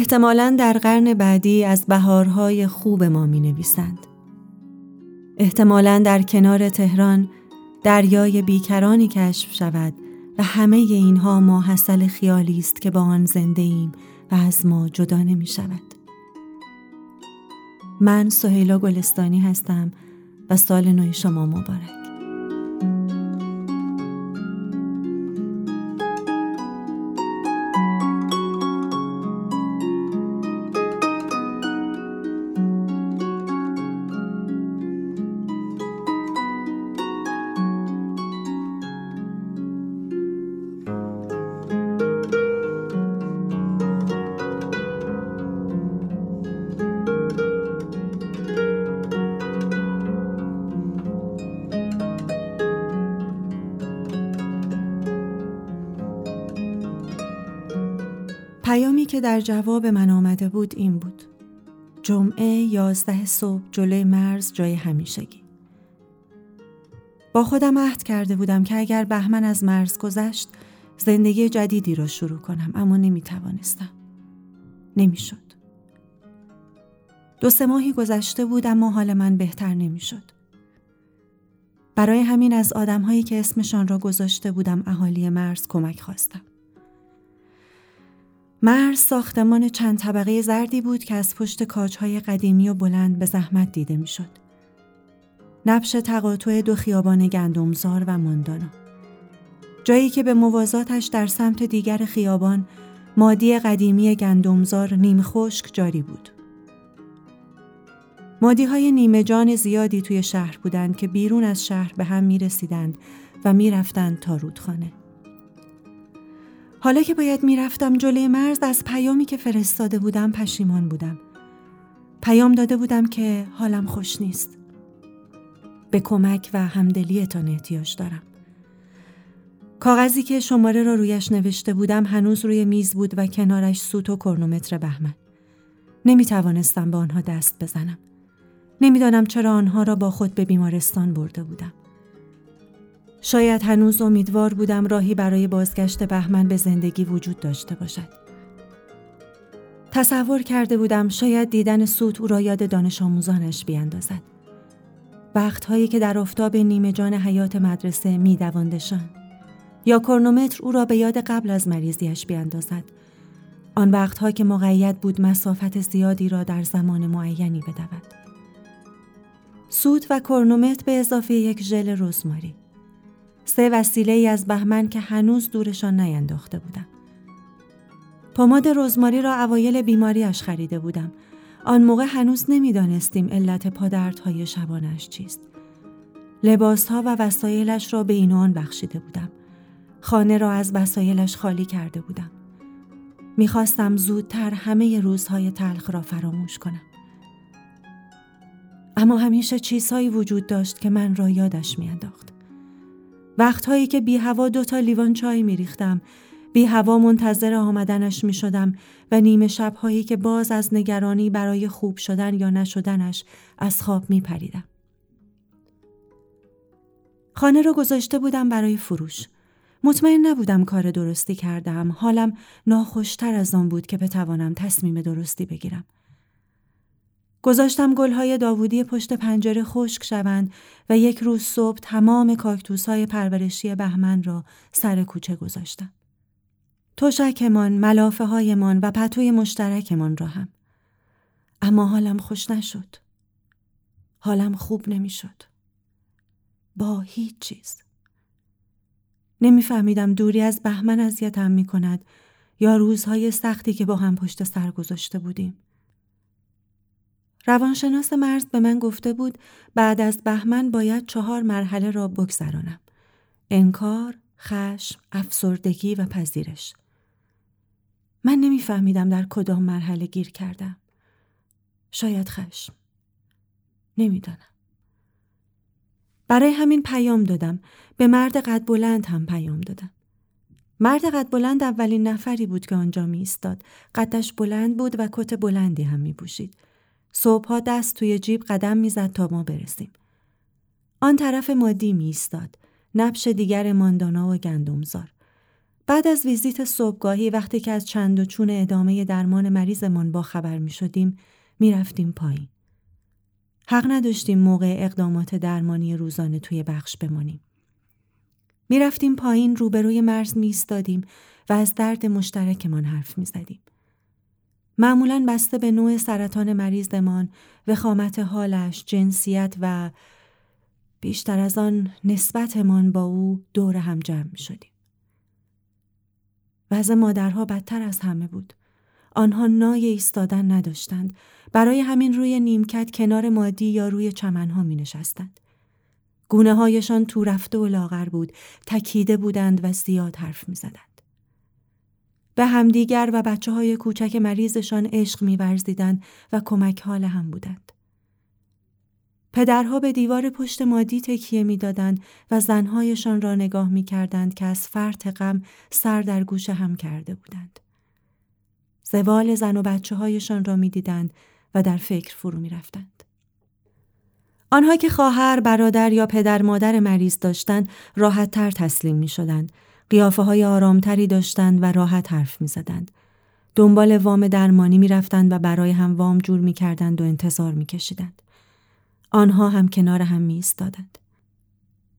احتمالا در قرن بعدی از بهارهای خوب ما می نویسند. احتمالا در کنار تهران دریای بیکرانی کشف شود و همه اینها ماحصل خیالی است که با آن زنده ایم و از ما جدا نمی شود. من سهیلا گلستانی هستم و سال نو شما مبارک. که در جواب من آمده بود این بود. جمعه یازده صبح جلوی مرز جای همیشگی. با خودم عهد کرده بودم که اگر بهمن از مرز گذشت زندگی جدیدی را شروع کنم اما نمی توانستم. نمی شد. دو سه ماهی گذشته بود اما حال من بهتر نمی شد. برای همین از آدمهایی که اسمشان را گذاشته بودم اهالی مرز کمک خواستم. مرز ساختمان چند طبقه زردی بود که از پشت کاجهای قدیمی و بلند به زحمت دیده می‌شد. نبش تقاطع دو خیابان گندمزار و ماندانا. جایی که به موازاتش در سمت دیگر خیابان مادی قدیمی گندمزار نیم خشک جاری بود. مادی های نیمه جان زیادی توی شهر بودند که بیرون از شهر به هم می رسیدند و می رفتند تا رودخانه. حالا که باید می‌رفتم جلوی مرز از پیامی که فرستاده بودم پشیمان بودم. پیام داده بودم که حالم خوش نیست. به کمک و همدلیتان احتیاج دارم. کاغذی که شماره را رویش نوشته بودم هنوز روی میز بود و کنارش سوت و کرنومتر بهمن. نمی توانستم به آنها دست بزنم. نمی‌دانم چرا آنها را با خود به بیمارستان برده بودم. شاید هنوز امیدوار بودم راهی برای بازگشت بهمن به زندگی وجود داشته باشد. تصور کرده بودم شاید دیدن سوت او را یاد دانش آموزانش بیاندازد. وقتهایی که در افتاب نیمه جان حیات مدرسه می دواندشان. یا کرنومتر او را به یاد قبل از مریضیش بیاندازد. آن وقتها که مقید بود مسافت زیادی را در زمان معینی بدود. سوت و کرنومتر به اضافه یک ژل رزماری. سه وسیله ای از بهمن که هنوز دورشان نینداخته بودم. پماد رزماری را اوایل بیماریش خریده بودم. آن موقع هنوز نمی‌دانستیم علت پادردهای شبانش چیست. لباسها و وسایلش را به این آن بخشیده بودم. خانه را از وسایلش خالی کرده بودم. می‌خواستم زودتر همه روزهای تلخ را فراموش کنم. اما همیشه چیزهایی وجود داشت که من را یادش میانداخت. وقتهایی که بی هوا دو تا لیوان چای می ریختم بی هوا منتظر آمدنش می شدم و نیمه شبهایی که باز از نگرانی برای خوب شدن یا نشدنش از خواب می پریدم. خانه را گذاشته بودم برای فروش. مطمئن نبودم کار درستی کردم. حالم ناخوشتر از آن بود که بتوانم تصمیم درستی بگیرم. گذاشتم گلهای داوودی پشت پنجره خشک شوند و یک روز صبح تمام کاکتوس های پرورشی بهمن را سر کوچه گذاشتم. توشکمان، ملافه هایمان و پتوی مشترکمان را هم. اما حالم خوش نشد. حالم خوب نمی‌شد. با هیچ چیز. نمیفهمیدم دوری از بهمن اذیتم می کند یا روزهای سختی که با هم پشت سر گذاشته بودیم. روانشناس مرز به من گفته بود بعد از بهمن باید چهار مرحله را بگذرانم. انکار، خشم، افسردگی و پذیرش. من نمیفهمیدم در کدام مرحله گیر کردم. شاید خشم. نمی‌دانم. برای همین پیام دادم. به مرد قد بلند هم پیام دادم. مرد قد بلند اولین نفری بود که آنجا می ایستاد. قدش بلند بود و کت بلندی هم می پوشید. صبحها دست توی جیب قدم می‌زد تا ما برسیم. آن طرف مادی می ایستاد. نبش دیگر ماندانا و گندمزار. بعد از ویزیت صبحگاهی وقتی که از چند و چون ادامه درمان مریضمان با خبر می شدیم می رفتیم پایین. حق نداشتیم موقع اقدامات درمانی روزانه توی بخش بمانیم. می رفتیم پایین روبروی مرز می ایستادیم و از درد مشترکمان حرف می زدیم. معمولا بسته به نوع سرطان مریضمان، وخامت حالش، جنسیت و بیشتر از آن نسبتمان با او دور هم جمع شدیم. وضع مادرها بدتر از همه بود. آنها نای ایستادن نداشتند. برای همین روی نیمکت کنار مادی یا روی چمنها می نشستند. گونه هایشان تو رفته و لاغر بود، تکیده بودند و زیاد حرف می زدند. به همدیگر و بچه های کوچک مریضشان عشق میورزیدند و کمک حال هم بودند. پدرها به دیوار پشت مادی تکیه می‌دادند و زنهایشان را نگاه می‌کردند که از فرط غم سر در گوش هم کرده بودند. زوال زن و بچه هایشان را می‌دیدند و در فکر فرو می رفتند. آنها که خواهر، برادر یا پدر مادر مریض داشتند راحت تر تسلیم می شدند قیافه های آرامتری داشتند و راحت حرف می زدند. دنبال وام درمانی می رفتند و برای هم وام جور می کردند و انتظار می کشیدند. آنها هم کنار هم می استادند.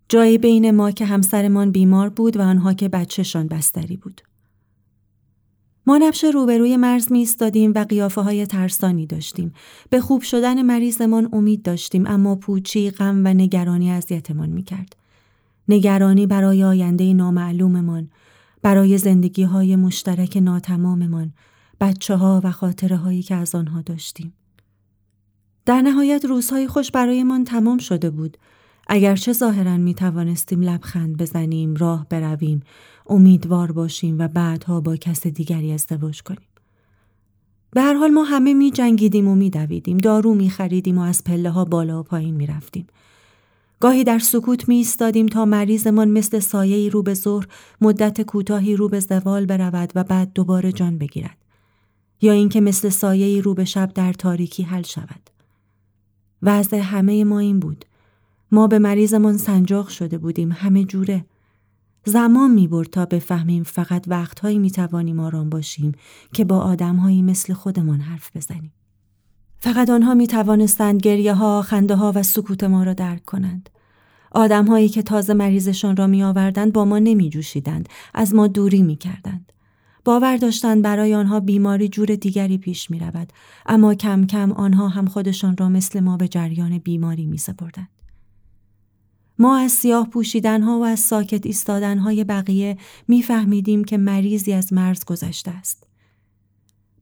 جایی بین ما که همسرمان بیمار بود و آنها که بچهشان بستری بود. ما نبش روبروی مرز می ایستادیم و قیافه های ترسانی داشتیم. به خوب شدن مریضمان امید داشتیم اما پوچی، غم و نگرانی اذیتمان می کرد. نگرانی برای آینده نامعلوممان، برای زندگی های مشترک ناتماممان، بچه ها و خاطره هایی که از آنها داشتیم. در نهایت روزهای خوش برایمان تمام شده بود. اگرچه ظاهرا می توانستیم لبخند بزنیم، راه برویم، امیدوار باشیم و بعدها با کس دیگری ازدواج کنیم. به هر حال ما همه می جنگیدیم و می دویدیم. دارو می خریدیم و از پله ها بالا و پایین می رفتیم. گاهی در سکوت می ایستادیم تا مریضمان مثل سایه رو به ظهر مدت کوتاهی رو به زوال برود و بعد دوباره جان بگیرد. یا اینکه مثل سایه رو به شب در تاریکی حل شود. وضع همه ما این بود. ما به مریضمان سنجاق شده بودیم همه جوره. زمان می برد تا بفهمیم فقط وقتهایی می توانیم آرام باشیم که با آدمهایی مثل خودمان حرف بزنیم. فقط آنها می توانستند گریه ها، خنده ها و سکوت ما را درک کنند. آدمهایی که تازه مریضشان را می آوردند با ما نمی جوشیدند، از ما دوری می کردند. باور داشتند برای آنها بیماری جور دیگری پیش می رود، اما کم کم آنها هم خودشان را مثل ما به جریان بیماری می سپردند. ما از سیاه پوشیدنها و از ساکت ایستادنهای بقیه میفهمیدیم که مریضی از مرز گذشته است.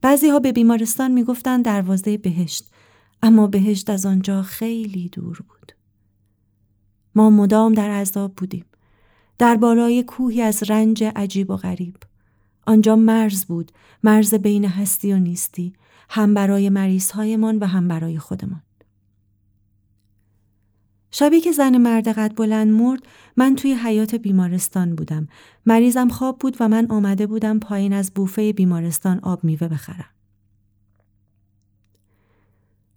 بعضی ها به بیمارستان می‌گفتند دروازه بهشت اما بهشت از آنجا خیلی دور بود. ما مدام در عذاب بودیم. در بالای کوهی از رنج عجیب و غریب. آنجا مرز بود، مرز بین هستی و نیستی، هم برای مریضهایمان و هم برای خودمان. شبی که زن مرد قد بلند مرد من توی حیات بیمارستان بودم. مریضم خواب بود و من آمده بودم پایین از بوفه بیمارستان آب میوه بخرم.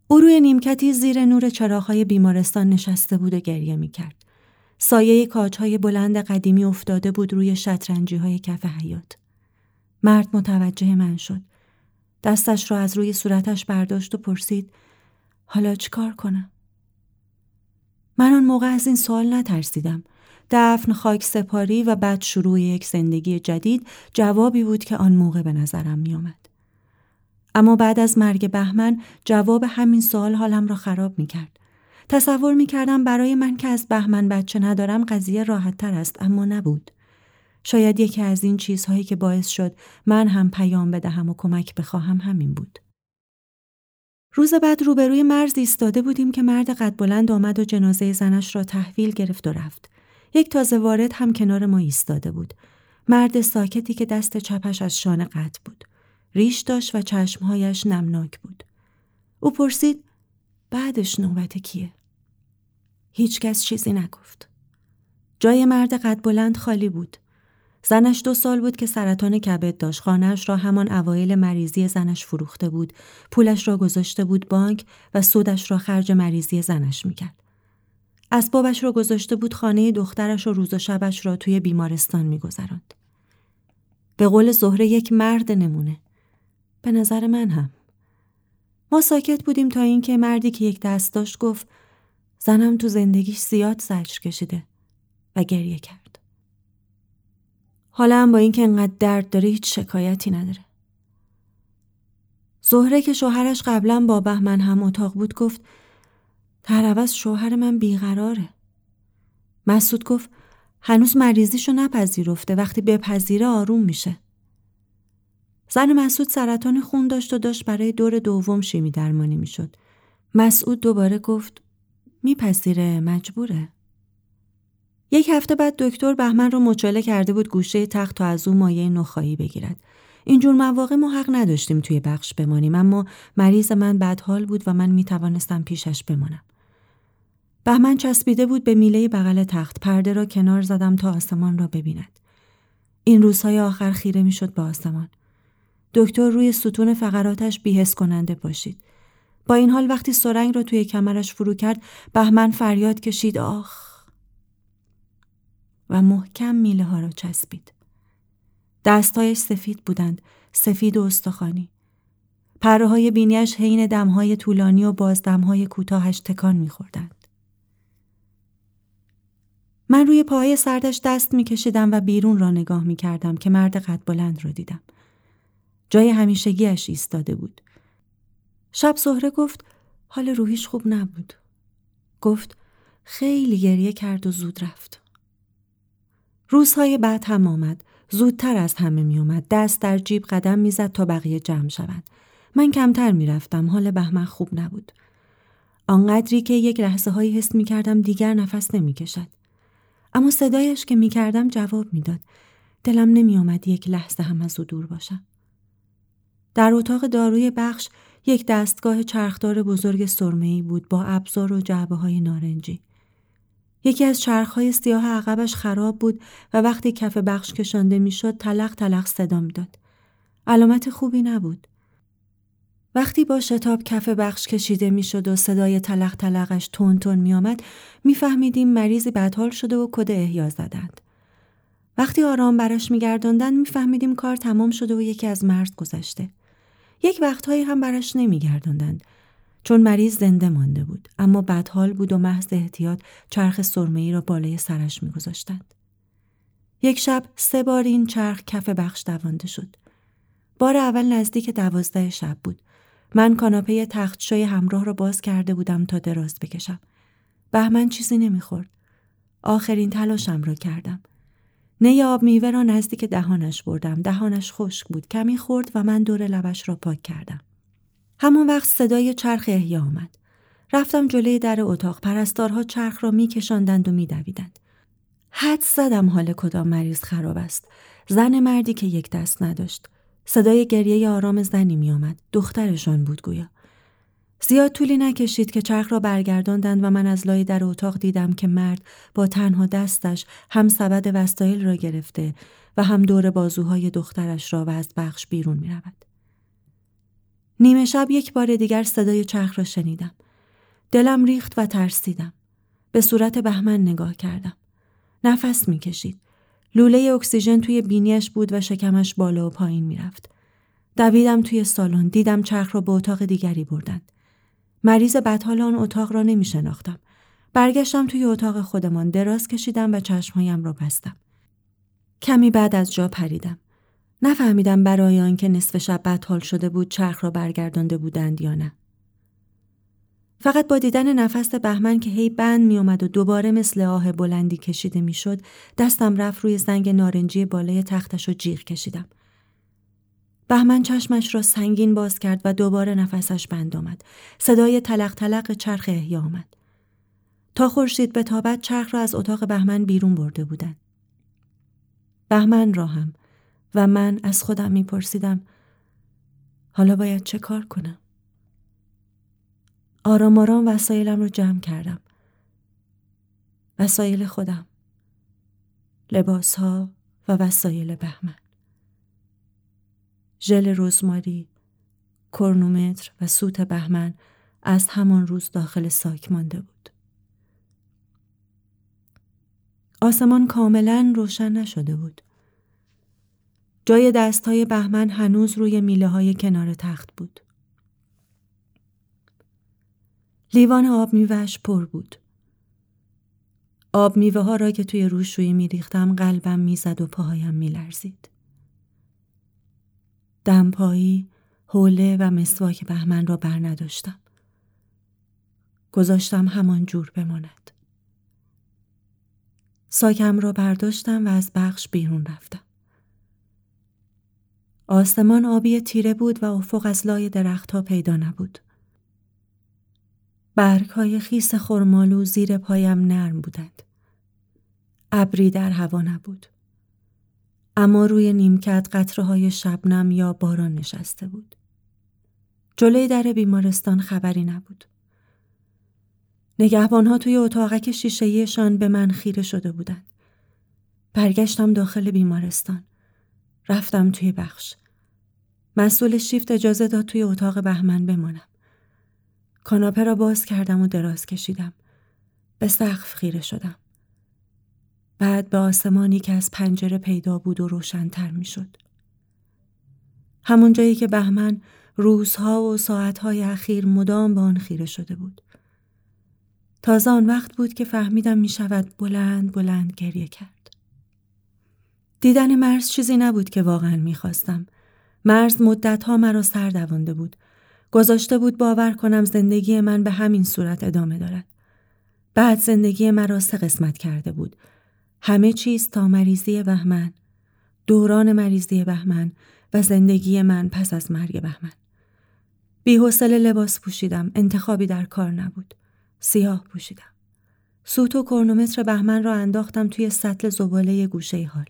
او روی نیمکتی زیر نور چراغهای بیمارستان نشسته بود و گریه می کرد. سایه کاجهای بلند قدیمی افتاده بود روی شطرنجی های کف حیات. مرد متوجه من شد. دستش را از روی صورتش برداشت و پرسید حالا چیکار کنم؟ من آن موقع از این سوال نترسیدم. دفن خاک سپاری و بعد شروع یک زندگی جدید جوابی بود که آن موقع به نظرم می آمد. اما بعد از مرگ بهمن جواب همین سوال حالم را خراب می کرد. تصور می کردم برای من که از بهمن بچه ندارم قضیه راحت تر است اما نبود. شاید یکی از این چیزهایی که باعث شد من هم پیام بدهم و کمک بخواهم همین بود. روز بعد روبروی مرز ایستاده بودیم که مرد قد بلند آمد و جنازه زنش را تحویل گرفت و رفت. یک تازه وارد هم کنار ما ایستاده بود. مرد ساکتی که دست چپش از شانه قطع بود. ریش داشت و چشمهایش نمناک بود. او پرسید بعدش نوبت کیه؟ هیچکس چیزی نگفت. جای مرد قد بلند خالی بود. زنش دو سال بود که سرطان کبد داشت. خانهش را همان اوایل مریضی زنش فروخته بود. پولش را گذاشته بود بانک و سودش را خرج مریضی زنش می‌کرد. اسبابش را گذاشته بود خانه دخترش و روز و شبش را توی بیمارستان میگذراند. به قول زهره یک مرد نمونه. به نظر من هم. ما ساکت بودیم تا اینکه مردی که یک دست داشت گفت زنم تو زندگیش زیاد زجر کشیده و گریه کرد. حالا هم با اینکه انقدر درد داره هیچ شکایتی نداره. زهره که شوهرش قبلا با بهمن هم اتاق بود گفت در شوهر من بیقراره. مسعود گفت هنوز مریضیشو نپذیرفته وقتی بپذیره آروم میشه. زن مسعود سرطان خون داشت و داشت برای دور دوم شیمی درمانی می‌شد. مسعود دوباره گفت میپذیره مجبوره. یک هفته بعد دکتر بهمن رو مچاله کرده بود گوشه تخت تا از او مایه نخایی بگیرد. اینجور مواقع ما حق نداشتیم توی بخش بمانیم اما مریض من بدحال بود و من می توانستم پیشش بمانم. بهمن چسبیده بود به میله بغل تخت پرده را کنار زدم تا آسمان را ببیند. این روزهای آخر خیره می‌شد به آسمان. دکتر روی ستون فقراتش بیهس کننده باشید. با این حال وقتی سرنگ را توی کمرش فرو کرد بهمن فریاد کشید آخ و محکم میله ها را چسبید. دستایش سفید بودند، سفید و استخوانی. پره های بینیش حین دمهای طولانی و بازدمهای کوتاهش تکان میخوردند. من روی پاهای سردش دست میکشیدم و بیرون را نگاه می‌کردم که مرد قد بلند را دیدم. جای همیشگیش ایستاده بود. شب زهره گفت حال روحیش خوب نبود. گفت خیلی گریه کرد و زود رفت. روزهای بعد هم آمد. زودتر از همه می اومد. دست در جیب قدم می‌زد تا بقیه جمع شود. من کمتر می‌رفتم. حال بهمن خوب نبود. آنقدری که یک لحظه هایی حس می کردم دیگر نفس نمی کشد. اما صدایش که می کردم جواب می‌داد. دلم نمی آمد یک لحظه هم از او دور باشم. در اتاق داروی بخش یک دستگاه چرخدار بزرگ سرمه‌ای بود با ابزار و جعبه های نارنجی. یکی از چرخهای سیاه عقبش خراب بود و وقتی کف بخش کشانده می‌شد تلق تلق صدا می‌داد. علامت خوبی نبود. وقتی با شتاب کف بخش کشیده می‌شد و صدای تلق تلقش تون تون می آمد میفهمیدیم مریضی بدحال شده و کد احیا زدند. وقتی آرام براش میگرداندند میفهمیدیم کار تمام شده و یکی از مرز گذشته. یک وقتهایی هم براش نمیگرداندند چون مریض زنده مانده بود اما بدحال بود و محض احتیاط چرخ سرمه‌ای را بالای سرش میگذاشتند. یک شب سه بار این چرخ کف بخش دوانده شد. بار اول نزدیک دوازده شب بود. من کاناپه تختشوی همراه را باز کرده بودم تا دراز بکشم. بهمن چیزی نمی‌خورد. آخرین تلاشم را کردم. نی آب میوه را نزدیک دهانش بردم. دهانش خشک بود. کمی خورد و من دور لبش را پاک کردم. همان وقت صدای چرخ احیا آمد. رفتم جلوی در اتاق. پرستارها چرخ را میکشاندند و میدویدند. حد زدم حال کدام مریض خراب است. زن مردی که یک دست نداشت. صدای گریه آرام زنی می آمد. دخترشان بود گویا. زیاد طولی نکشید که چرخ را برگرداندند و من از لای در اتاق دیدم که مرد با تنها دستش هم سبد وسایل را گرفته و هم دور بازوهای دخترش را و از بخش بیرون می رود. نیمه شب یک بار دیگر صدای چرخ را شنیدم. دلم ریخت و ترسیدم. به صورت بهمن نگاه کردم. نفس می کشید. لوله اکسیژن توی بینیش بود و شکمش بالا و پایین می‌رفت. دویدم توی سالن دیدم چرخ را به اتاق دیگری بردند. مریض بدحال آن اتاق را نمی شناختم. برگشتم توی اتاق خودمان دراز کشیدم و چشمهایم را بستم. کمی بعد از جا پریدم. نفهمیدم برای آنکه نصف شب بدحال شده بود چرخ را برگردانده بودند یا نه. فقط با دیدن نفس بهمن که هی بند می اومد و دوباره مثل آه بلندی کشیده می شد دستم رفت روی زنگ نارنجی بالای تختش و جیغ کشیدم. بهمن چشمش را سنگین باز کرد و دوباره نفسش بند آمد. صدای تلق تلق چرخ احیا آمد. تا خورشید به تابت چرخ را از اتاق بهمن بیرون برده بودند. بهمن را هم و من از خودم میپرسیدم حالا باید چه کار کنم؟ آرام آرام وسایلم رو جمع کردم. وسایل خودم. لباس ها و وسایل بهمن. ژل رزماری، کرنومتر و سوت بهمن از همان روز داخل ساک مانده بود. آسمان کاملا روشن نشده بود. جای دستهای بهمن هنوز روی میله های کنار تخت بود. لیوان آب میوهش پر بود. آب میوه ها را که توی روشویی میریختم قلبم می‌زد و پاهایم میلرزید. دمپایی، حوله و مسواک بهمن را بر نداشتم. گذاشتم همان جور بماند. ساکم را برداشتم و از بخش بیرون رفتم. آسمان آبی تیره بود و افق از لای درختها پیدا نبود. برگ های خیس خرمالو زیر پایم نرم بودند. ابری در هوا نبود. اما روی نیمکت قطره های شبنم یا باران نشسته بود. جلوی در بیمارستان خبری نبود. نگهبانها توی اتاقک شیشهیشان به من خیره شده بودند. برگشتم داخل بیمارستان. رفتم توی بخش. مسئول شیفت اجازه داد توی اتاق بهمن بمانم. کاناپه را باز کردم و دراز کشیدم. به سقف خیره شدم. بعد به آسمانی که از پنجره پیدا بود و روشنتر می شد. همون جایی که بهمن روزها و ساعتهای اخیر مدام به آن خیره شده بود. تازه آن وقت بود که فهمیدم می شود بلند بلند گریه کرد. دیدن مرز چیزی نبود که واقعا می خواستم. مرز مدتها مرا سر دوانده بود. گذاشته بود باور کنم زندگی من به همین صورت ادامه دارد. بعد زندگی مرا سه قسمت کرده بود. همه چیز تا مریضی بهمن، دوران مریضی بهمن و زندگی من پس از مرگ بهمن. حوصله لباس پوشیدم. انتخابی در کار نبود. سیاه پوشیدم. سوت و کرنومتر بهمن را انداختم توی سطل زباله گوشه حال.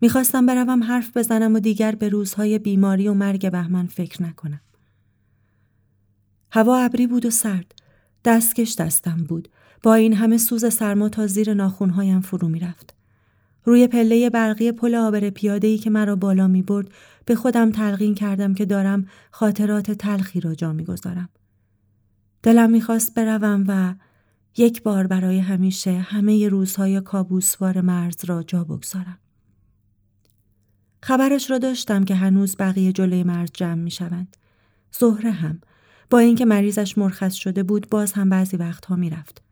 می‌خواستم بروم حرف بزنم و دیگر به روزهای بیماری و مرگ بهمن فکر نکنم. هوا ابری بود و سرد. دستکش دستم بود. با این همه سوز سرما تا زیر ناخونهایم فرو می‌رفت. روی پله برقی پل آبر پیادهی که مرا بالا می برد به خودم تلقین کردم که دارم خاطرات تلخی را جا می‌گذارم. دلم می‌خواست بروم و یک بار برای همیشه همه روزهای کابوسوار مرز را جا بگذارم. خبرش را داشتم که هنوز بقیه جلوی مرز جمع می شوند. زهره هم با اینکه مریضش مرخص شده بود باز هم بعضی وقتها می رفت.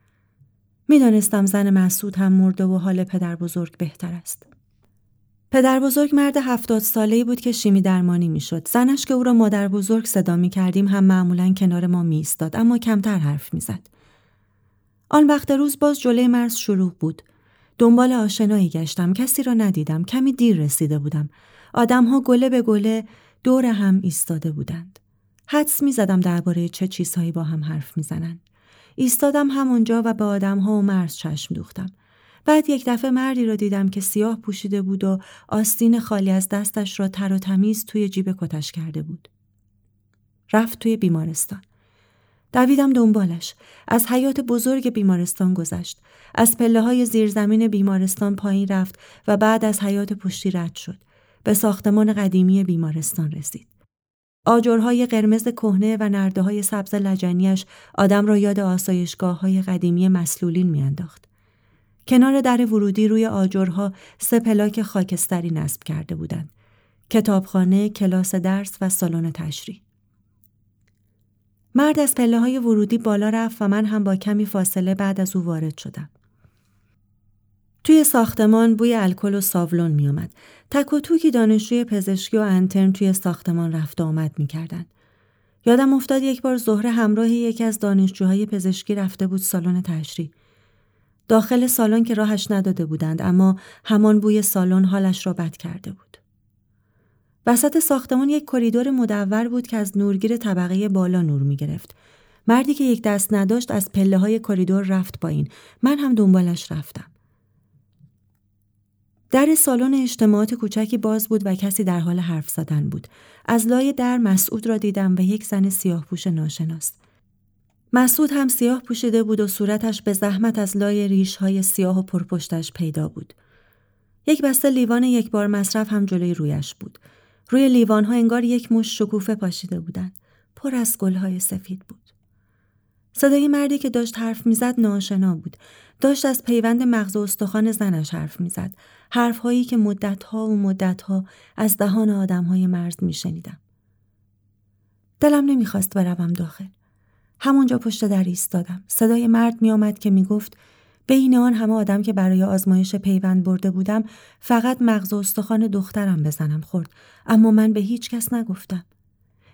می دانستم زن مسعود هم مرده و حال پدر بزرگ بهتر است. پدر بزرگ مرد هفتاد ساله‌ای بود که شیمی درمانی می‌شد. زنش که او را مادر بزرگ صدا می کردیم هم معمولا کنار ما می ایستاد اما کمتر حرف می‌زد. آن وقت روز باز جلوی مرز شروع بود. دنبال آشنایی گشتم کسی را ندیدم کمی دیر رسیده بودم. آدمها گله به گله دور هم ایستاده بودند. حدس می زدم درباره چه چیزهایی با هم حرف می‌زنند. ایستادم همونجا و به آدمها و مرز چشم دوختم. بعد یک دفعه مردی را دیدم که سیاه پوشیده بود و آستین خالی از دستش را تر و تمیز توی جیب کتش کرده بود. رفت توی بیمارستان. دویدم دنبالش. از حیات بزرگ بیمارستان گذشت. از پله های زیرزمین بیمارستان پایین رفت و بعد از حیات پشتی رد شد. به ساختمان قدیمی بیمارستان رسید. آجرهای قرمز کهنه و نرده های سبز لجنیش آدم را یاد آسایشگاه های قدیمی مسلولین میانداخت. کنار در ورودی روی آجرها سه پلاک خاکستری نصب کرده بودند. کتابخانه، کلاس درس و سالن تشریح. مرد از پله های ورودی بالا رفت و من هم با کمی فاصله بعد از او وارد شدم. توی ساختمان بوی الکل و ساولون می آمد. تک و توکی دانشجوی پزشکی و انترن توی ساختمان رفت آمد می کردن. یادم افتاد یک بار ظهر همراه یکی از دانشجوهای پزشکی رفته بود سالن تشریح. داخل سالن که راهش نداده بودند اما همان بوی سالن حالش را بد کرده بود. وسط ساختمان یک کریدور مدور بود که از نورگیر طبقه بالا نور می گرفت. مردی که یک دست نداشت از پله های کریدور رفت پایین. من هم دنبالش رفتم. در سالن اجتماعات کوچکی باز بود و کسی در حال حرف زدن بود. از لای در مسعود را دیدم و یک زن سیاه پوش ناشناس. مسعود هم سیاه پوشیده بود و صورتش به زحمت از لای ریش های سیاه و پرپشتش پیدا بود. یک بسته لیوان یک بار مصرف هم جلوی رویش بود. روی لیوان ها انگار یک مش شکوفه پاشیده بودند. پر از گل های سفید بود. صدای مردی که داشت حرف می‌زد ناشنا بود. داشت از پیوند مغز و استخوان زنش حرف می‌زد. حرف هایی که مدت ها و مدت ها از دهان آدم های مرز میشنیدم. دلم نمی‌خواست بروم داخل. همونجا پشت در ایستادم. صدای مرد میآمد که می‌گفت بین آن همه آدم که برای آزمایش پیوند برده بودم فقط مغز و استخوان دخترم بزنم خورد اما من به هیچ کس نگفتم.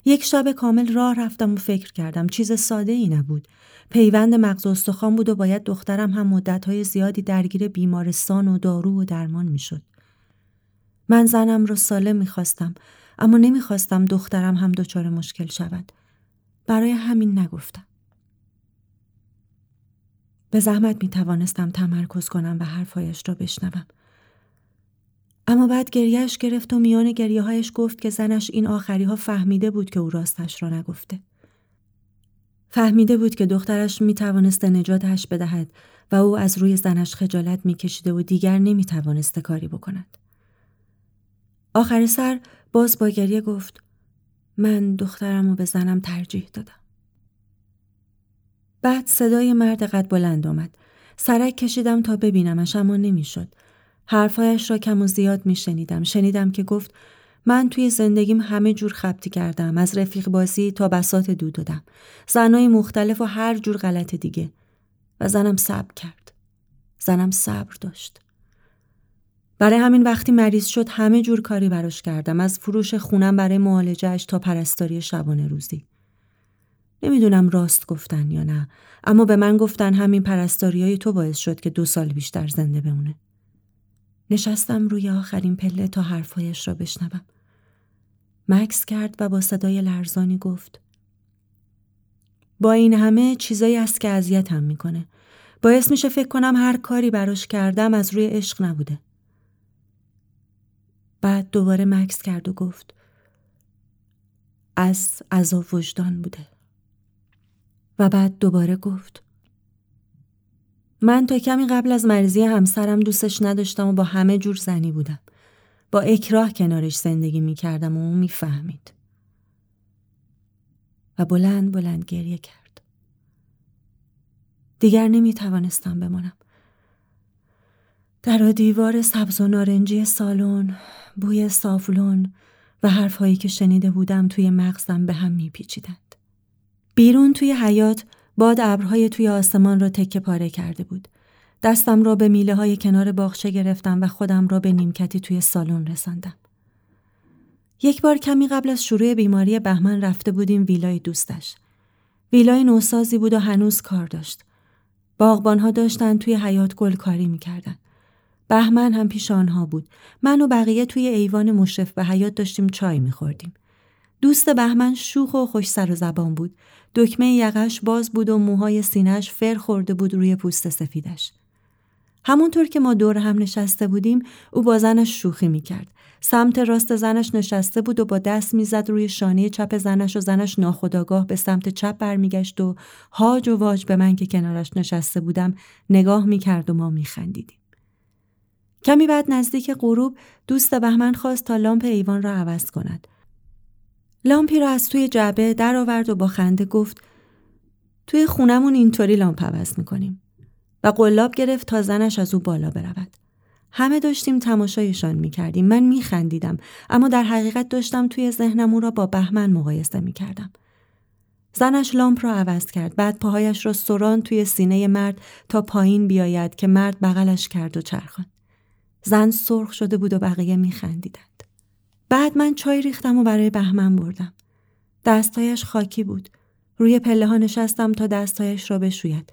یک شب کامل راه رفتم و فکر کردم چیز ساده ای نبود. پیوند مغز و استخوان بود و باید دخترم هم مدتهای زیادی درگیر بیمارستان و دارو و درمان می‌شد. من زنم را سالم می‌خواستم اما نمی‌خواستم دخترم هم دچار مشکل شود. برای همین نگفتم. به زحمت می توانستم تمرکز کنم و حرفهایش را بشنوم. اما بعد گریهش گرفت و میان گریه هایش گفت که زنش این آخری ها فهمیده بود که او راستش را نگفته. فهمیده بود که دخترش می توانسته نجاتش بدهد و او از روی زنش خجالت می کشیده و دیگر نمی توانسته کاری بکند. آخر سر باز با گریه گفت من دخترم رو به زنم ترجیح دادم. بعد صدای مرد قد بلند آمد. سرک کشیدم تا ببینمش اما نمی‌شد. حرفایش را کم و زیاد می شنیدم. شنیدم که گفت من توی زندگیم همه جور خبتی کردم. از رفیق بازی تا بسات دو دادم. زنای مختلف و هر جور غلط دیگه. و زنم صبر کرد. زنم صبر داشت. برای همین وقتی مریض شد همه جور کاری براش کردم از فروش خونم برای معالجهش تا پرستاری شبانه روزی. نمی‌دونم راست گفتن یا نه اما به من گفتن همین پرستاری های تو باعث شد که دو سال بیشتر زنده بمونه. نشستم روی آخرین پله تا حرفایش را بشنوم. مکس کرد و با صدای لرزانی گفت با این همه چیزایی است که اذیتم می‌کنه. باعث میشه فکر کنم هر کاری براش کردم از روی عشق نبوده. بعد دوباره مکس کرد و گفت از عذاب وجدان بوده. و بعد دوباره گفت من تا کمی قبل از مریضی همسرم دوستش نداشتم و با همه جور زنی بودم. با اکراه کنارش زندگی می کردم و اون می فهمید. و بلند بلند گریه کرد. دیگر نمی توانستم بمانم. در دیوار سبز و نارنجی سالن، بوی سافلون و حرفهایی که شنیده بودم توی مغزم به هم میپیچیدند. بیرون توی حیات باد ابرهای توی آسمان را تکه پاره کرده بود. دستم را به میله های کنار باغچه گرفتم و خودم را به نیمکتی توی سالن رساندم. یک بار کمی قبل از شروع بیماری بهمن رفته بودیم ویلای دوستش. ویلای نوسازی بود و هنوز کار داشت. باغبانها داشتن توی حیات گل کاری می‌کردن. بهمن هم پیش آنها بود. من و بقیه توی ایوان مشرف به حیات داشتیم چای میخوردیم. دوست بهمن شوخ و خوش سر و زبان بود. دکمه یقش باز بود و موهای سینش فر خورده بود روی پوست سفیدش. همونطور که ما دور هم نشسته بودیم او با زنش شوخی می‌کرد. سمت راست زنش نشسته بود و با دست می‌زد روی شانه چپ زنش و زنش ناخداگاه به سمت چپ برمیگشت و هاج و واج به من که کنارش نشسته بودم نگاه می‌کرد و ما میخندیدیم. کمی بعد نزدیک غروب دوست بهمن خواست تا لامپ ایوان را عوض کند. لامپی را از توی جعبه در آورد و با خنده گفت توی خونمون اینطوری لامپ عوض می‌کنیم و قلاب گرفت تا زنش از او بالا برود. همه داشتیم تماشایشان می‌کردیم. من میخندیدم اما در حقیقت داشتم توی ذهنم او را با بهمن مقایسه می‌کردم. زنش لامپ را عوض کرد. بعد پاهایش را سران توی سینه مرد تا پایین بیاید که مرد بغلش کرد و چرخان. زن سرخ شده بود و بقیه میخندیدند. بعد من چای ریختم و برای بهمن بردم. دستایش خاکی بود. روی پله ها نشستم تا دستایش را بشوید.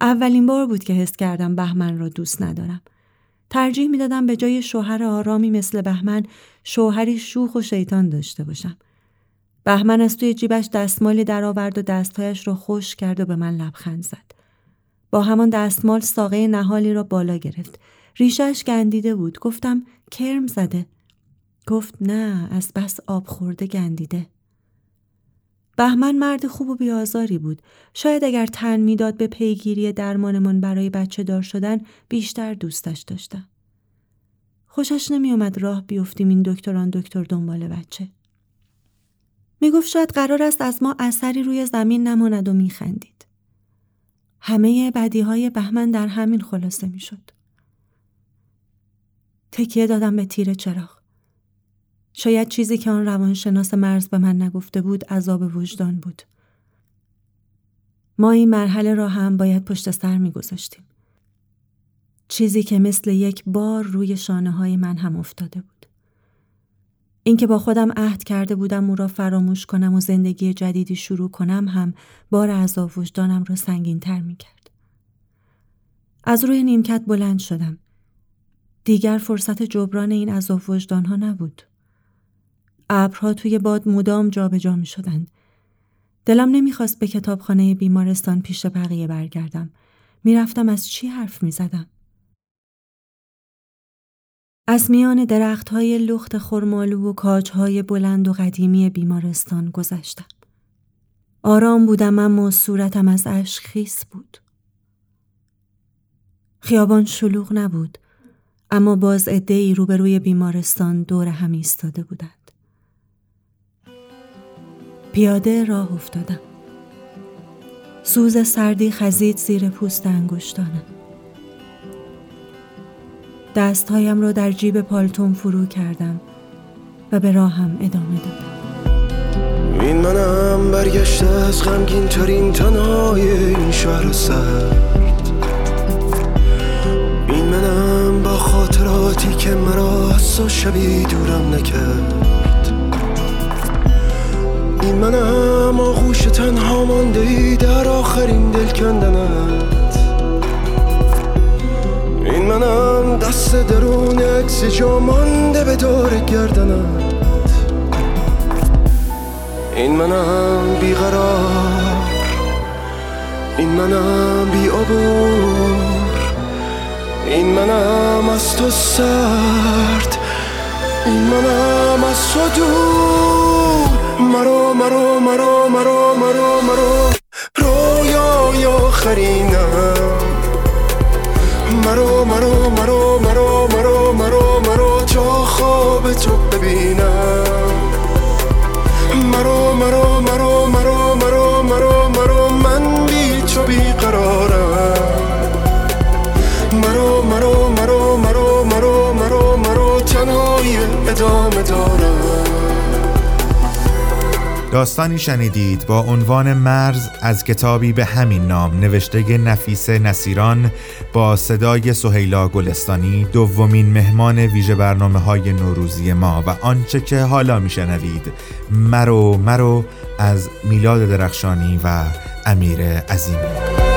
اولین بار بود که حس کردم بهمن را دوست ندارم. ترجیح می‌دادم به جای شوهر آرامی مثل بهمن شوهری شوخ و شیطان داشته باشم. بهمن از توی جیبش دستمالی درآورد و دستهایش را خوش کرد و به من لبخند زد. با همان دستمال ساقه نهالی را بالا گرفت. ریشش گندیده بود. گفتم کرم زده. گفت نه از بس آب خورده گندیده. بهمن مرد خوب و بیازاری بود. شاید اگر تن می‌داد به پیگیری درمانمان برای بچه دار شدن بیشتر دوستش داشتم. خوشش نمی راه بیفتیم این دکتران دکتر دنبال بچه. می گفت شاید قرار است از ما اثری روی زمین نماند و می خندید. همه بدی های بهمن در همین خلاصه می شد. تکیه دادم به تیر چراغ. شاید چیزی که آن روانشناس مرز به من نگفته بود عذاب وجدان بود. ما این مرحله را هم باید پشت سر می گذاشتیم. چیزی که مثل یک بار روی شانه های من هم افتاده بود. اینکه با خودم عهد کرده بودم او را فراموش کنم و زندگی جدیدی شروع کنم هم بار عذاب وجدانم را سنگین تر می کرد. از روی نیمکت بلند شدم. دیگر فرصت جبران این عذاب وجدان ها نبود. ابرها توی باد مدام جابجا می شدند. دلم نمی‌خواست به کتابخانه بیمارستان پیش بقیه برگردم. می‌رفتم از چی حرف می زدم؟ از میان درخت های لخت خرمالو و کاج های بلند و قدیمی بیمارستان گذشتم. آرام بودم اما صورتم از اشک خیس بود. خیابان شلوغ نبود اما باز ای روبروی بیمارستان دور هم ایستاده بودند. پیاده راه افتادم. سوز سردی خزید زیر پوست انگشتانم. دستهایم را در جیب پالتوم فرو کردم و به راهم ادامه دادم. این منم برگشته از غمگین ترین تنهای این شهر سرد. این منم با خاطراتی که مرا از شبی دورم نکرد. این منم آغوش تنها مانده ای در آخرین دل کندنت این منم دست درون اکسی جا مانده به دور گردنت. این منم بیقرار این منم بی این منم از تو سرد. این منم از تو دور. مرو مرو مرو مرو مرو مرو رویای آخرینم مرو مرو مرو مرو مرو مرو مرو تا خواب تو ببینم مرو مرو مرو مرو مرو مرو مرو من بی تو بیقرارم مرو مرو مرو مرو مرو مرو مرو تنهای ادامه دارم داستانی شنیدید با عنوان مرز از کتابی به همین نام نوشته نفیس نصیران با صدای سهیلا گلستانی دومین مهمان ویژه برنامه های نوروزی ما و آنچه که حالا میشنوید. مرو مرو از میلاد درخشانی و امیر عظیمی.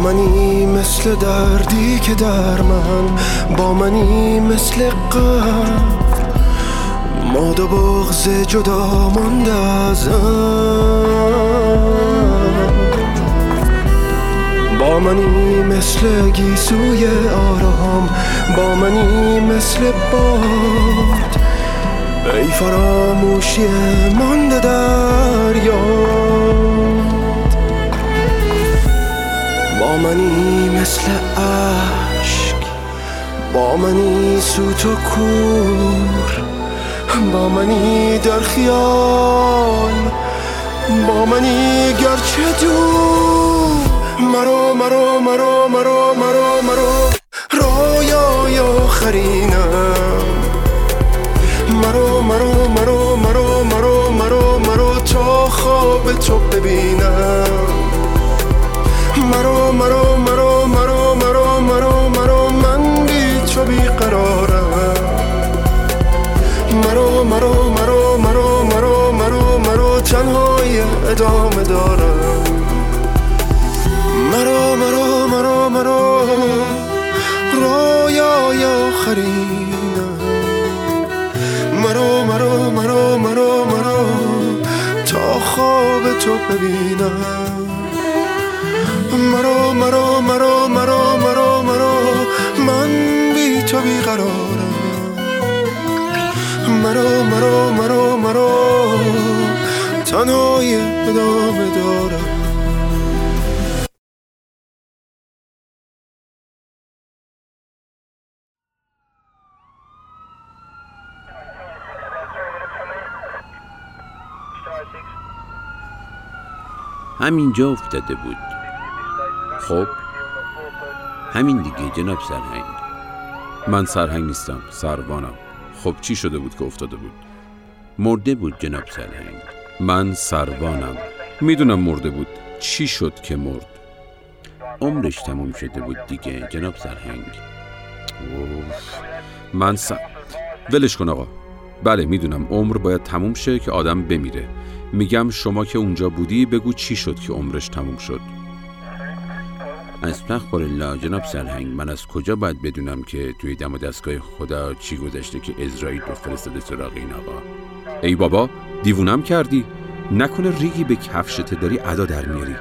منی مثل دردی که در من با منی مثل قبل ماد و بغز جدا مانده با منی مثل گیسوی آرام با منی مثل باد. ای فراموشی مانده دریا. با منی مثل عشق با منی سوت و کور با منی در خیال با منی گرچه دور. مرو مرو مرو مرو مرو مرو رویای آخرینم. مرو مرو مرو مرو مرو مرو مرو تا خواب تو ببینم. مرو مرو مرو مرو مرو مرو مرو من بی تو بی قرارم مرو مرو مرو مرو مرو مرو مرو تنهای ادامه دارم مرو مرو مرو مرو رویای آخرینم مرو مرو مرو مرو مرو تا خواب تو ببینم مرو مرو مرو مرو مرو مرو. من بی تو قرارم. مرو مرو مرو مرو. تنهای ادامه دارم. همینجا افتاده بود. خب همین دیگه جناب سرهنگ. من سرهنگ نیستم سروانم. خب چی شده بود که افتاده بود؟ مرده بود جناب سرهنگ. من سروانم. می‌دونم مرده بود. چی شد که مرد؟ عمرش تموم شده بود دیگه جناب سرهنگ. من س... ولش کن آقا. بله می‌دونم عمر باید تموم شه که آدم بمیره. میگم شما که اونجا بودی بگو چی شد که عمرش تموم شد. استغفر الله جناب سرهنگ من از کجا باید بدونم که توی دم و دستگاه خدا چی گذشته که اسرائیل رو فرستاده سراغ این آقا؟ ای بابا دیوونم کردی؟ نکنه ریگی به کفشت داری ادا در میاری.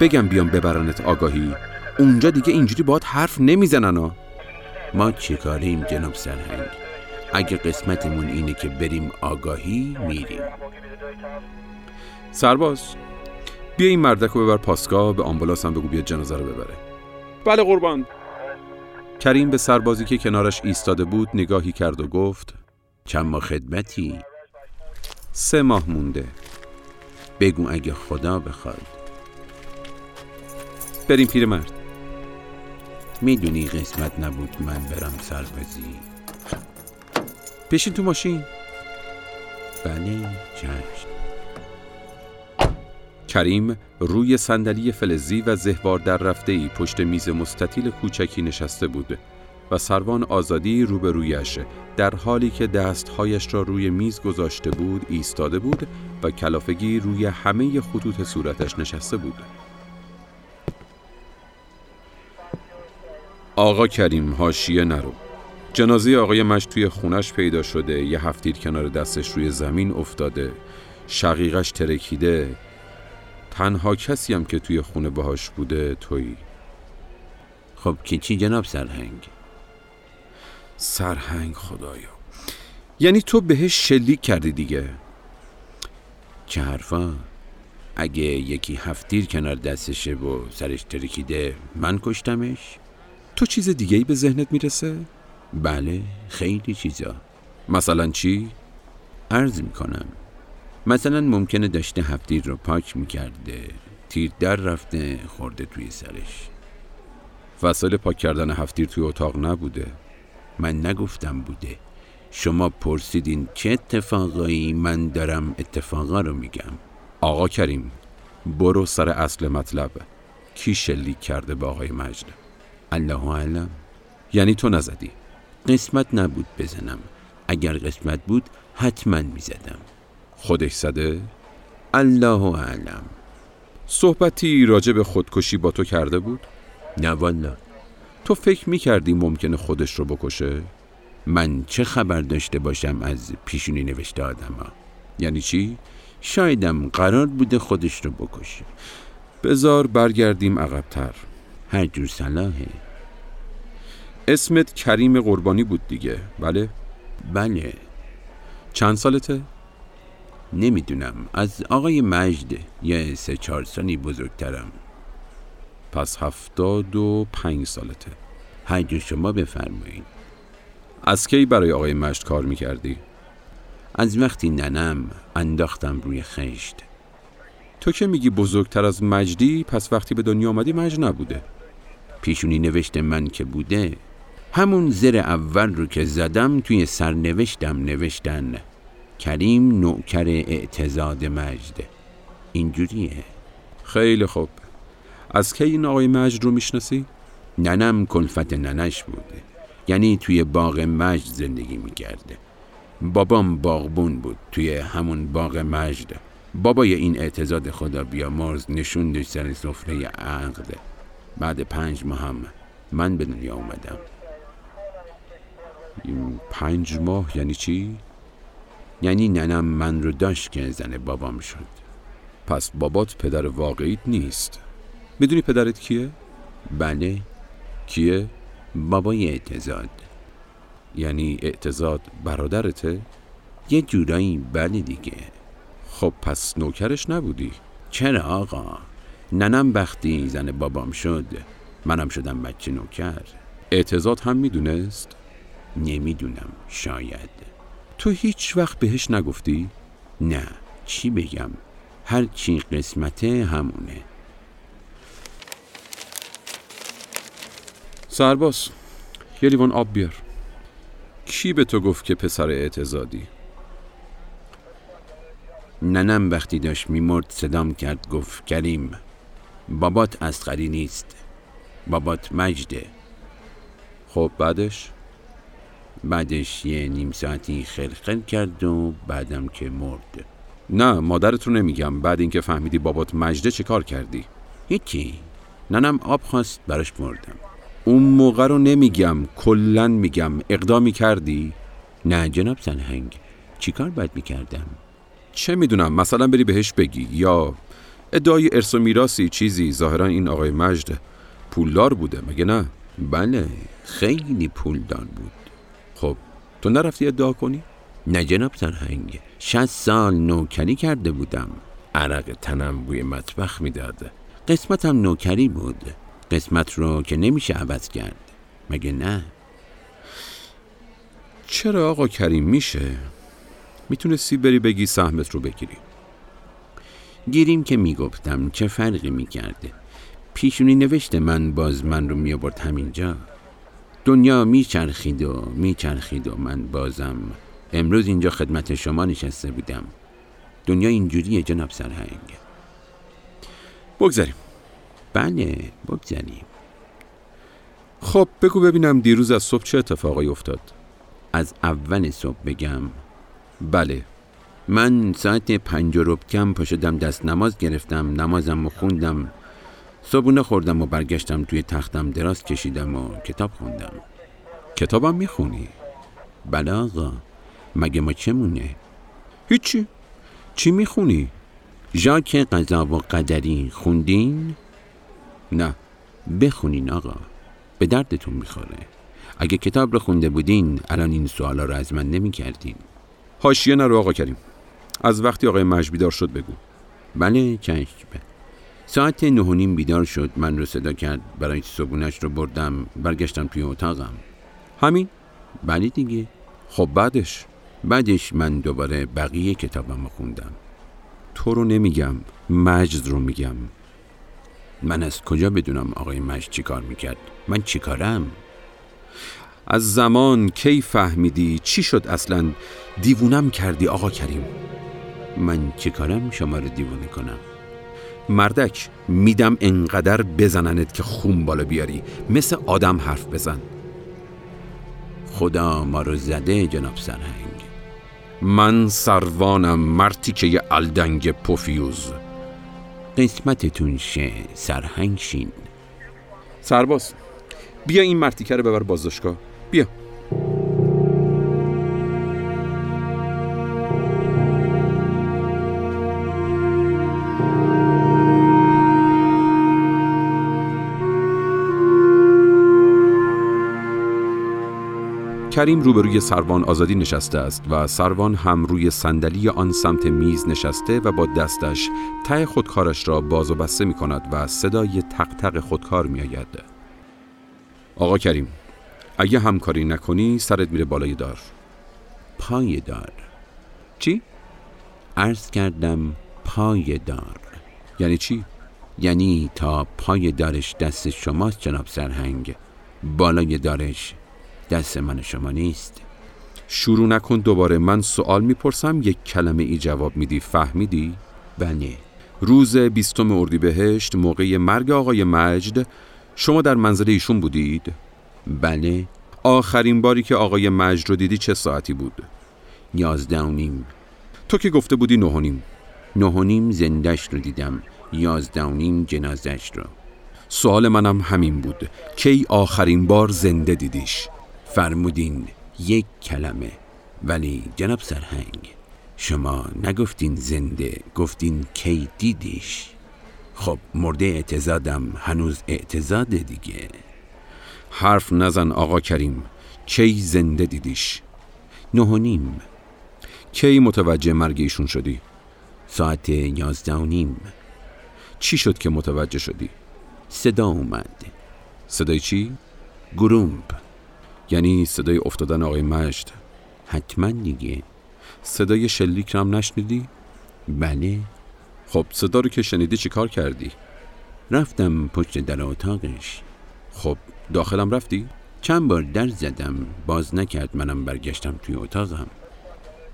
بگم بیام ببرنت آگاهی. اونجا دیگه اینجوری باید حرف نمی‌زنن ها. ما چیکاریم جناب سرهنگ؟ اگه قسمتمون اینه که بریم آگاهی میریم. سرباز بیا این مردک رو ببر پاسگاه به آمبولانس هم بگو بیا جنازه رو ببره. بله قربان. کریم به سربازی که کنارش ایستاده بود نگاهی کرد و گفت چند ماه خدمتی؟ سه ماه مونده. بگو اگه خدا بخواد. بریم پیرمرد می‌دونی قسمت نبود من برم سربازی. بشین تو ماشین. بله چشم. کریم روی صندلی فلزی و زهوار در رفته ای پشت میز مستطیل کوچکی نشسته بود و سروان آزادی روبرویش در حالی که دستهایش را روی میز گذاشته بود ایستاده بود و کلافگی روی همه خطوط صورتش نشسته بود. آقا کریم هاشیه نرو. جنازه آقای مش توی خونش پیدا شده یه هفتیر کنار دستش روی زمین افتاده. شقیقش ترکیده. تنها کسی هم که توی خونه باهاش بوده تویی. خب که چی جناب سرهنگ؟ سرهنگ خدایا. یعنی تو بهش شلیک کردی دیگه. چه حرفا؟ اگه یکی هفتیر کنار دستشه و سرش ترکیده من کشتمش؟ تو چیز دیگه ای به ذهنت می‌رسه؟ بله خیلی چیزا. مثلا چی؟ عرض می‌کنم. مثلا ممکنه داشته هفتیر رو پاک می‌کرده تیر در رفته خورده توی سرش. وسایل پاک کردن هفتیر توی اتاق نبوده. من نگفتم بوده. شما پرسیدین چه اتفاقایی من دارم اتفاقا رو میگم. آقا کریم برو سر اصل مطلب. کی شلیک کرده به آقای مجد؟ الله علم یعنی تو نزدی. قسمت نبود بزنم. اگر قسمت بود حتما می‌زدم. خودش زده؟ الله علم صحبتی راجع به خودکشی با تو کرده بود؟ نه والا تو فکر می‌کردی ممکنه خودش رو بکشه؟ من چه خبر داشته باشم از پیشونی نوشته آدم ها؟ یعنی چی؟ شایدم قرار بوده خودش رو بکشه بزار برگردیم عقبتر هر جور صلاحه اسمت کریم قربانی بود دیگه بله؟ بله چند سالته؟ نمی‌دونم. از آقای مجد یه سه چهار سالی بزرگترم. پس هفتاد و پنج سالته. هر جو شما بفرمایید از کی برای آقای مجد کار می‌کردی؟ از وقتی ننم انداختم روی خشت. تو که میگی بزرگتر از مجدی پس وقتی به دنیا آمدی مجد نبوده. پیشونی نوشت من که بوده. همون زر اول رو که زدم توی سرنوشتم نوشتن. کریم نوکر اعتزاد مجد. اینجوریه. خیلی خوب. از کی این آقای مجد رو می‌شناسی؟ ننم کلفت ننش بوده. یعنی توی باغ مجد زندگی می‌کرده. بابام باغبون بود توی همون باغ مجد. بابای این اعتزاد خدا بیامرز نشوندش سر سفره عقد. بعد پنج ماه هم من به دنیا اومدم. این پنج ماه یعنی چی؟ یعنی ننم من رو داشت که زن بابام شد پس بابات پدر واقعیت نیست می‌دونی پدرت کیه؟ بله کیه؟ بابای اعتزاد یعنی اعتزاد برادرته؟ یه جورایی بله دیگه خب پس نوکرش نبودی؟ چرا آقا؟ ننم وقتی زن بابام شد منم شدم بچه نوکر اعتزاد هم می‌دونست؟ نمی‌دونم شاید تو هیچ وقت بهش نگفتی؟ نه چی بگم هر چی قسمته همونه سرباز یه لیوان آب بیار کی به تو گفت که پسر اعتزادی؟ ننم وقتی داشت میمرد صدام کرد گفت کریم بابات اسقری نیست بابات مجده خب بعدش؟ بعدش یه نیم ساعتی خلخل کرد و بعدم که مرد. نه مادرت رو نمیگم. بعد اینکه فهمیدی بابات مجده چه کار کردی؟ هیچی. ننم آب خواست براش مردم. اون موقع رو نمیگم کلا میگم. اقدامی کردی؟ نه جناب سرهنگ چیکار باید می‌کردم؟ چه می‌دونم مثلا بری بهش بگی. یا ادعای ارث و میراسی چیزی. ظاهرا این آقای مجد پولدار بوده. مگه نه؟ بله خیلی پولدار بود. خب تو نرفتی ادعا کنی؟ نه جناب سرهنگ شست سال نوکری کرده بودم. عرق تنم بوی مطبخ می‌داد. قسمتم نوکری بود. قسمت رو که نمیشه عوض کرد. مگه نه؟ چرا آقا کریم؟ میشه. می‌تونستی بری بگی سهمت رو بگیری. گیریم که می‌گفتم چه فرقی می‌کرده پیشونی نوشته من باز من رو میابرد همینجا. دنیا میچرخید و میچرخید و من بازم امروز اینجا خدمت شما نشسته بودم. دنیا اینجوریه جناب سرهنگ. بگذاریم. بله بگذاریم. خب بگو ببینم دیروز از صبح چه اتفاقی افتاد؟ از اول صبح بگم. بله من ساعت پنج و رب کم پاشدم دست نماز گرفتم نمازم و خوندم. صبونه خوردم و برگشتم توی تختم دراز کشیدم و کتاب خوندم. کتابم می‌خونی؟ بله آقا. مگه ما چه؟ هیچی. چی می‌خونی؟ ژاک قضا و قدری خوندین؟ نه. بخونین آقا. به دردتون می‌خوره. اگه کتاب رو خونده بودین الان این سوالا رو از من نمی کردین حاشیه نرو آقا کریم. از وقتی آقای مجد بیدار شد بگو. بله چشم ساعت نه و نیم بیدار شد. من رو صدا کرد. برای صبونش رو بردم. برگشتم توی اتاقم. همین؟ بله دیگه. خب بعدش؟ بعدش من دوباره بقیه کتابم رو خوندم. تو رو نمیگم. مجد رو میگم. من از کجا بدونم آقای مجد چی کار می‌کرد؟ من چی کارم؟ از زمان کی فهمیدی؟ چی شد اصلا؟ دیوونم کردی آقا کریم. من چی کارم؟ شما رو دیوونه کنم. مردک میدم انقدر بزننت که خون بالا بیاری. مثل آدم حرف بزن. خدا ما رو زده جناب سرهنگ. من سروانم مرتی که الدنگ پوفیوز. قسمتتون شه سرهنگ شین. سرباز بیا این مرتیکه رو ببر بازداشتگاه. بیا. کریم روبروی سروان آزادی نشسته است و سروان هم روی صندلی آن سمت میز نشسته و با دستش ته خودکارش را باز و بسته می کند و صدای تق تق خودکار می آید. آقا کریم اگه همکاری نکنی سرت میره بالای دار پای دار چی؟ عرض کردم پای دار یعنی چی؟ یعنی تا پای دارش دست شماست جناب سرهنگ بالای دارش دست من شما نیست. شروع نکن دوباره. من سوال می‌پرسم یک کلمه ای جواب میدی. فهمیدی؟ بله. روز بیستم اردیبهشت موقع مرگ آقای مجد شما در منزل ایشون بودید؟ بله. آخرین باری که آقای مجد رو دیدی چه ساعتی بود؟ یازده و نیم. تو که گفته بودی نه و نیم. نه و نیم زندش رو دیدم. یازده و نیم جنازش رو. سوال منم همین بود. کی آخرین بار زنده دیدیش؟ فرمودین یک کلمه. ولی جناب سرهنگ شما نگفتین زنده گفتین کی دیدیش؟ خب مرده اعتزادم هنوز اعتزاده دیگه. حرف نزن آقا کریم کی زنده دیدیش؟ نه کی متوجه مرگ ایشون شدی؟ ساعت یازده و نیم. چی شد که متوجه شدی؟ صدا اومد. صدای چی؟ گرومب. یعنی صدای افتادن آقای مجد حتما دیگه صدای شلیک رو هم نشنیدی؟ بله خب صدا رو که شنیدی چی کار کردی؟ رفتم پشت در اتاقش خب داخلم رفتی؟ چند بار در زدم باز نکرد منم برگشتم توی اتاقم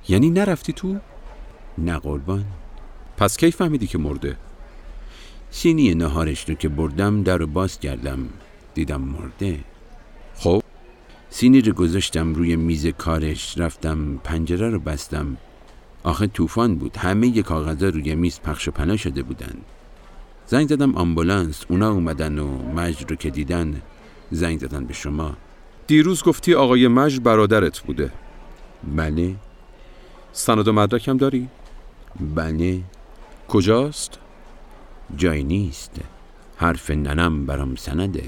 یعنی نرفتی تو؟ نه قربان پس کی فهمیدی که مرده؟ سینی نهارش رو که بردم در رو باز کردم دیدم مرده خب سینی رو گذاشتم روی میز کارش رفتم پنجره رو بستم. آخه طوفان بود همه کاغذا روی میز پخش و پنا شده بودن. زنگ زدم آمبولانس اونا اومدن و مجد رو که دیدن زنگ زدن به شما. دیروز گفتی آقای مجد برادرت بوده. بله. سند و مدرکم داری؟ بله. کجاست؟ جای نیست. حرف ننم برام سنده.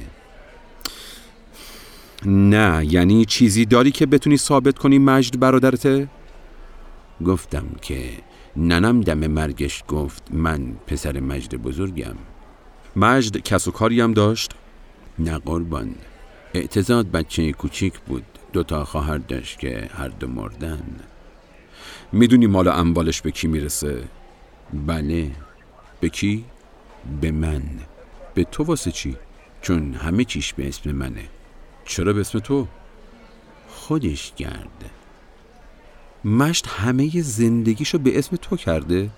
نه یعنی چیزی داری که بتونی ثابت کنی مجد برادرته؟ گفتم که ننم دم مرگش گفت من پسر مجد بزرگم مجد کس و کاری هم داشت؟ نه قربان اعتزاد بچه کوچیک بود دوتا خواهر داشت که هر دو مردن می‌دونی مال اموالش به کی می‌رسه؟ بله به کی؟ به من به تو واسه چی؟ چون همه چیش به اسم منه چرا به اسم تو؟ خودش کرد مشت همه زندگیشو به اسم تو کرده؟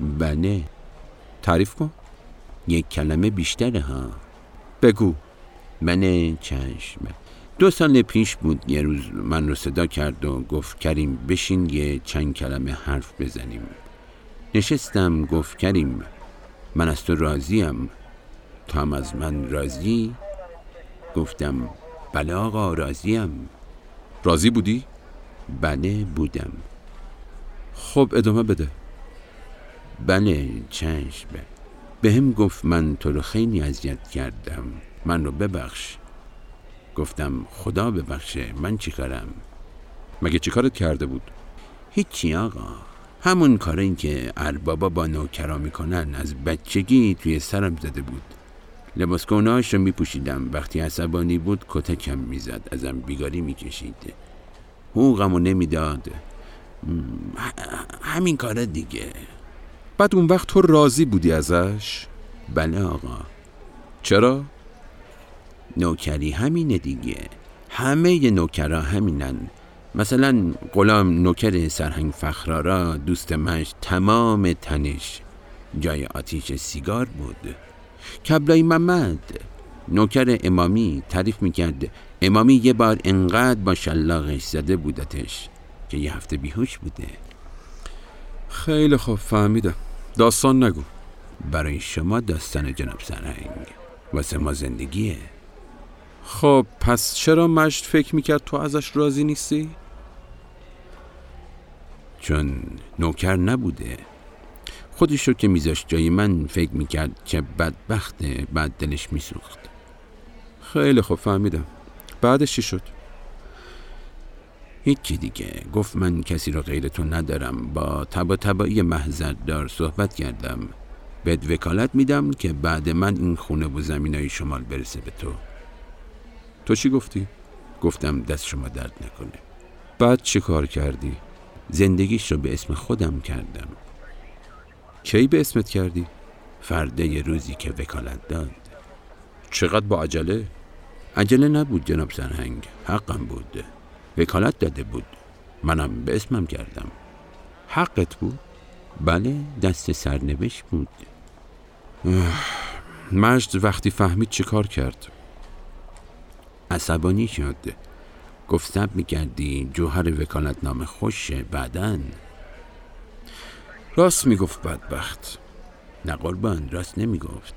بله. تعریف کن. یک کلمه بیشتره ها. بگو. من چشم. دو سال پیش بود یه روز من رو صدا کرد و گفت کریم بشین یه چند کلمه حرف بزنیم. نشستم گفت کریم من از تو راضیم. تو هم از من راضی؟ گفتم بله آقا راضیم راضی بودی؟ بله بودم. خب ادامه بده. بله چشم. به هم گفت من تو رو خیلی اذیت کردم. من رو ببخش. گفتم خدا ببخشه من چی کارم؟ مگه چی کارت کرده بود؟ هیچی آقا. همون کاری که اربابا با نوکرا می‌کنن از بچگی توی سرم زده بود. لباس رو میپوشیدم. وقتی عصبانی بود کتکم می‌زد. ازم بیگاری می‌کشید. حقوقمو نمی‌داد. همین کار دیگه. بعد اون وقت تو راضی بودی ازش؟ بله آقا. چرا؟ نوکری همینه دیگه. همه نوکرا همینن. مثلا غلام نوکر سرهنگ فخرارا دوست مش تمام تنش. جای آتیش سیگار بود. کبلای محمد. نوکر امامی تعریف می‌کرد امامی یه بار انقدر با شلاقش زده بودتش که یه هفته بیهوش بوده. خیلی خوب فهمیدم. داستان نگو. برای شما داستان جناب سرهنگ واسه ما زندگیه. خب پس چرا مجد فکر می‌کرد تو ازش راضی نیستی؟ چون نوکر نبوده. خودش رو که میذاشت جای من فکر می‌کرد که بدبخته بعد دلش میسوخت. خیلی خوب فهمیدم. بعدش چی شد؟ هیچی دیگه. گفت من کسی رو غیر تو ندارم. با تبا تبایی محضر دار صحبت کردم. بهت وکالت میدم که بعد من این خونه و زمینای شمال برسه به تو. تو چی گفتی؟ گفتم دست شما درد نکنه. بعد چی کار کردی؟ زندگیش رو به اسم خودم کردم. کی به اسمت کردی؟ فرده روزی که وکالت داد چقدر با عجله؟ عجله نبود جناب سرهنگ حقم بود وکالت داده بود منم به اسمم کردم حقت بود؟ بله دست سرنوشت بود مجد وقتی فهمید چه کار کرد؟ عصبانی شد گفت سب می‌کردی جوهر وکالت نام خوشه بعدن راست می‌گفت بدبخت. نه قربان راست نمی‌گفت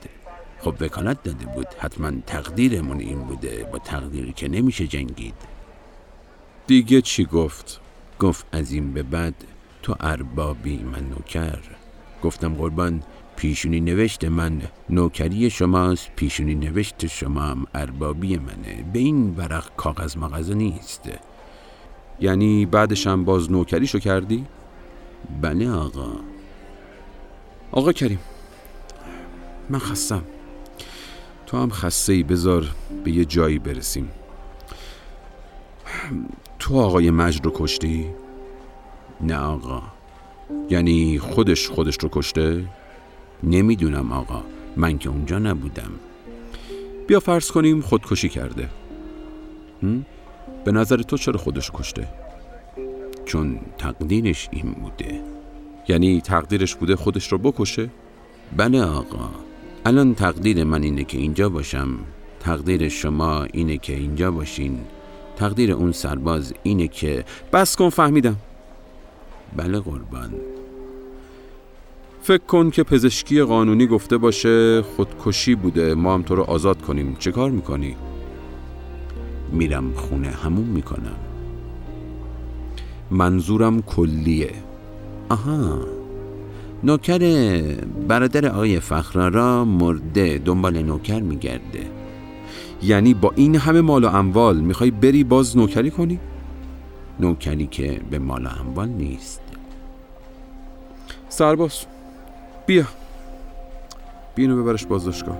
خب وکالت داده بود. حتما تقدیرمون این بوده. با تقدیری که نمیشه جنگید. دیگه چی گفت؟ گفت از این به بعد تو اربابی من نوکر. گفتم قربان پیشونی نوشت من. نوکری شماست پیشونی نوشت شما هم اربابی منه. به این ورق کاغذ مغازه نیست. یعنی بعدش هم باز نوکریشو کردی؟ بله آقا. آقا کریم. من خستم. تو هم خسته ای بذار به یه جایی برسیم. تو آقای مجد رو کشتی؟ نه آقا. یعنی خودش خودش رو کشته؟ نمی‌دونم آقا. من که اونجا نبودم. بیا فرض کنیم خودکشی کرده. به نظر تو چرا خودش کشته؟ چون تقدیرش این بوده. یعنی تقدیرش بوده خودش رو بکشه؟ بله آقا. الان تقدیر من اینه که اینجا باشم. تقدیر شما اینه که اینجا باشین. تقدیر اون سرباز اینه که بس کن فهمیدم. بله قربان. فکر کن که پزشکی قانونی گفته باشه خودکشی بوده. ما هم تو رو آزاد کنیم. چه کار می‌کنی؟ میرم خونه همون می‌کنم. منظورم کلیه. آها. نوکر برادر آقای فخرارا مرده دنبال نوکر میگرده. یعنی با این همه مال و اموال می‌خوای بری باز نوکری کنی؟ نوکری که به مال و اموال نیست. سرباز بیا. بینو ببرش بازداشتگاه.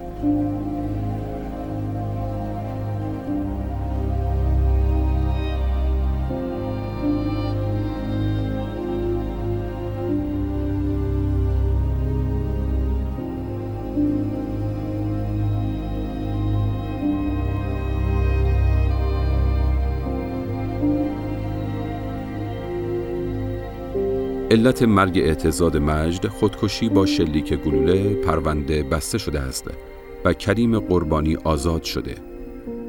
علت مرگ اعتزاد مجد خودکشی با شلیک گلوله پرونده بسته شده است و کریم قربانی آزاد شده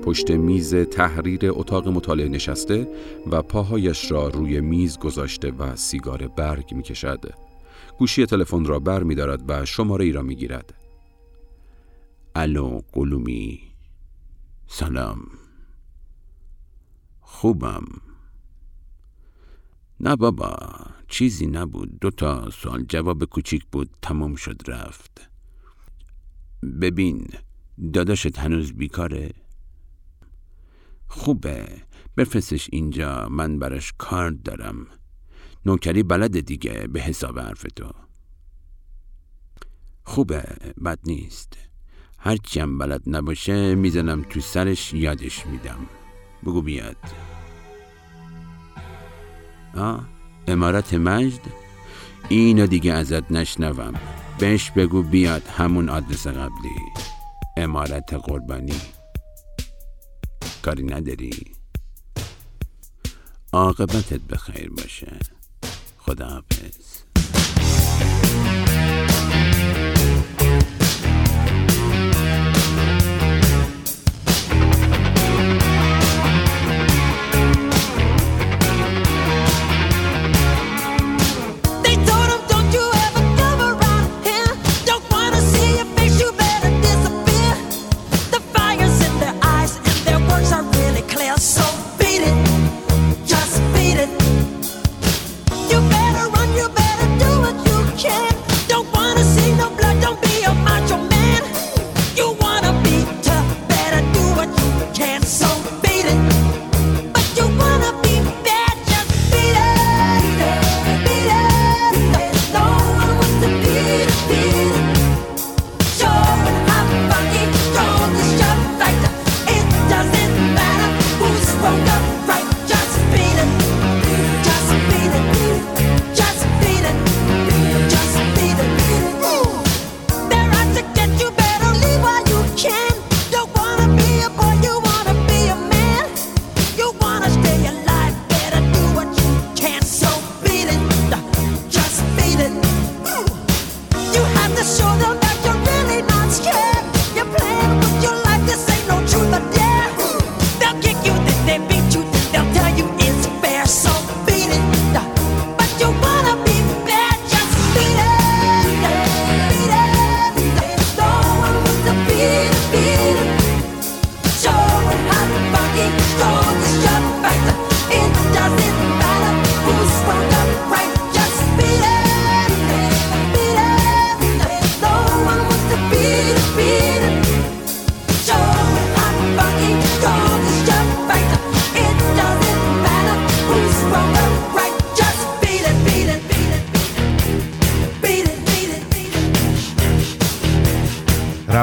پشت میز تحریر اتاق مطالعه نشسته و پاهایش را روی میز گذاشته و سیگار برگ می کشد. گوشی تلفن را بر می دارد و شماره ای را می گیرد. الو قلومی سلام خوبم نه بابا چیزی نبود. دو تا سوال جواب کوچیک بود تمام شد رفت. ببین داداشت هنوز بیکاره؟ خوبه. بفرستش اینجا من براش کار دارم. نوکری بلد دیگه به حساب حرف تو. خوبه بد نیست. هرچی هم بلد نباشه می‌زنم تو سرش یادش میدم. بگو بیاد. امارت مجد؟ اینو دیگه ازت نشنوم. بهش بگو بیاد همون آدرس قبلی. امارت قربانی. کاری نداری؟ عاقبتت به خیر باشه. خدا حافظ.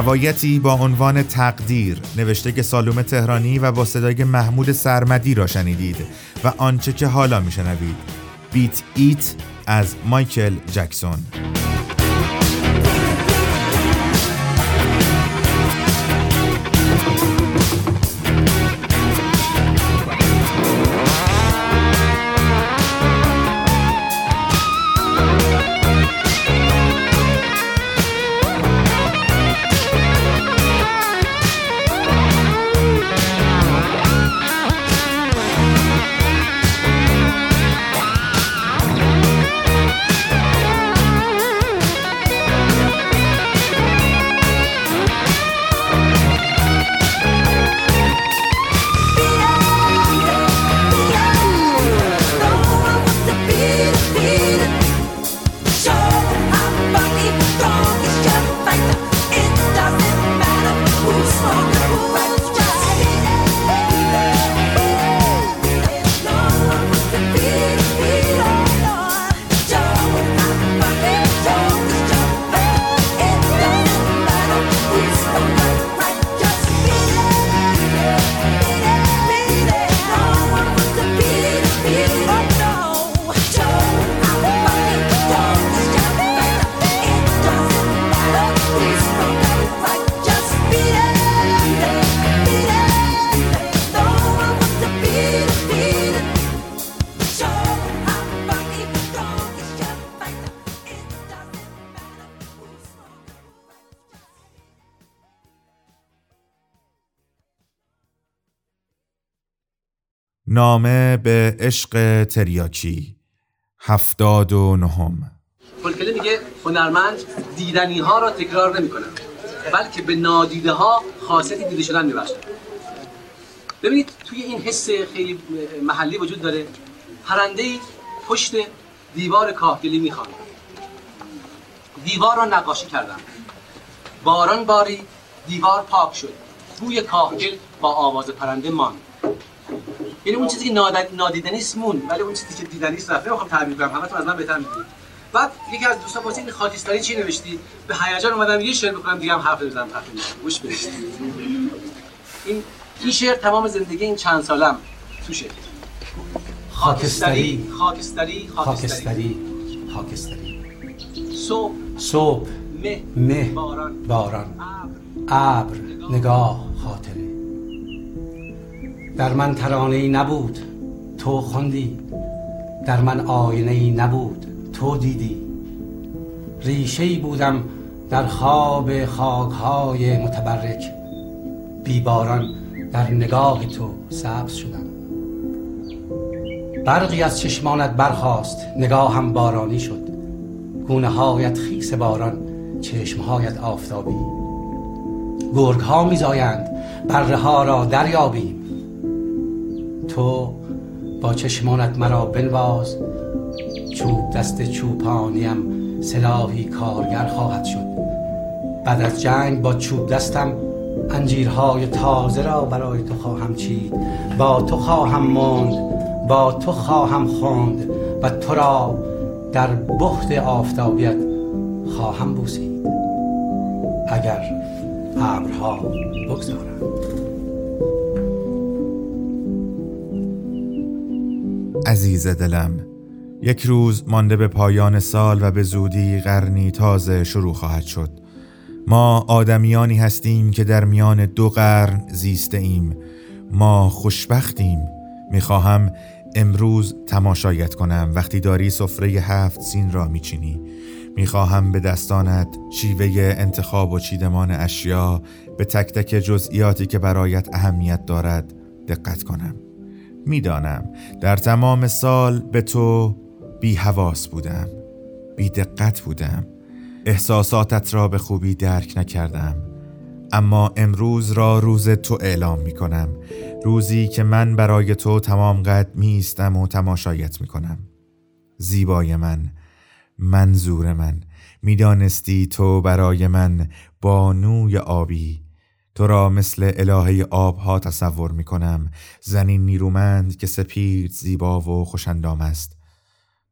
روایتی با عنوان تقدیر نوشته که سالوم تهرانی و با صدای محمود سرمدی را شنیدید و آنچه که حالا میشنوید. بیت ایت از مایکل جکسون. عشق تریاکی. هفتاد و نهم. کلکله میگه هنرمند دیدنی ها را تکرار نمی کنن. بلکه به نادیده ها خاصیت دیده شدن میبخشن ببینید توی این حس خیلی محلی وجود داره. پرنده پشت دیوار کاهگلی می خواهد. دیوار را نقاشی کردم باران باری دیوار پاک شد. بوی کاهگل با آواز پرنده ماند. یعنی اون چیزی که نادیدنی است مون ولی اون چیزی که دیدنی است رفت نمی‌خوام تعبیر کنم همتون از من بهتر می‌دونید. بعد یکی از دوستان پرسید این خاکستری چی نوشتی؟ به هیجان اومدم یه شعر بکنم دیگه هم حرف بزنم میشم گوش بدید. این این شعر تمام زندگی این چند سالم. توشه. خاکستری. خاکستری خاکستری. خاکستری. صبح. صبح. مه. مه. باران. باران. ابر. نگاه خاطره. در من ترانه ای نبود تو خواندی. در من آینه ای نبود تو دیدی. ریشه ای بودم در خواب خاکهای متبرک. بیباران در نگاه تو سبز شدم. برقی از چشمانت برخاست نگاهم بارانی شد. گونه هایت خیس باران چشمهایت آفتابی. گرگ ها میزایند بره ها را دریابیم. تو با چشمانت مرا بنواز. چوب دست چوپانیم سلاحی کارگر خواهد شد. بعد از جنگ با چوب دستم انجیرهای تازه را برای تو خواهم چید. با تو خواهم ماند با تو خواهم خوند و تو را در بخت آفتابیت خواهم بوسید. اگر ابرها بگذارند. عزیز دلم. یک روز مانده به پایان سال و به زودی قرنی تازه شروع خواهد شد. ما آدمیانی هستیم که در میان دو قرن زیسته ایم. ما خوشبختیم. می‌خواهم امروز تماشایت کنم. وقتی داری سفره هفت سین را میچینی. می‌خواهم به دستانت شیوه انتخاب و چیدمان اشیا به تک تک جزئیاتی که برایت اهمیت دارد دقت کنم. می‌دانم. در تمام سال به تو بی حواس بودم بی دقت بودم. احساساتت را به خوبی درک نکردم. اما امروز را روز تو اعلام می کنم روزی که من برای تو تمام قد می و تماشایت می کنم زیبای من منظور من. می‌دانستی تو برای من بانوی آبی تو را مثل الهه آبها تصور می کنم زنی نیرومند که سپید زیبا و خوشندام است.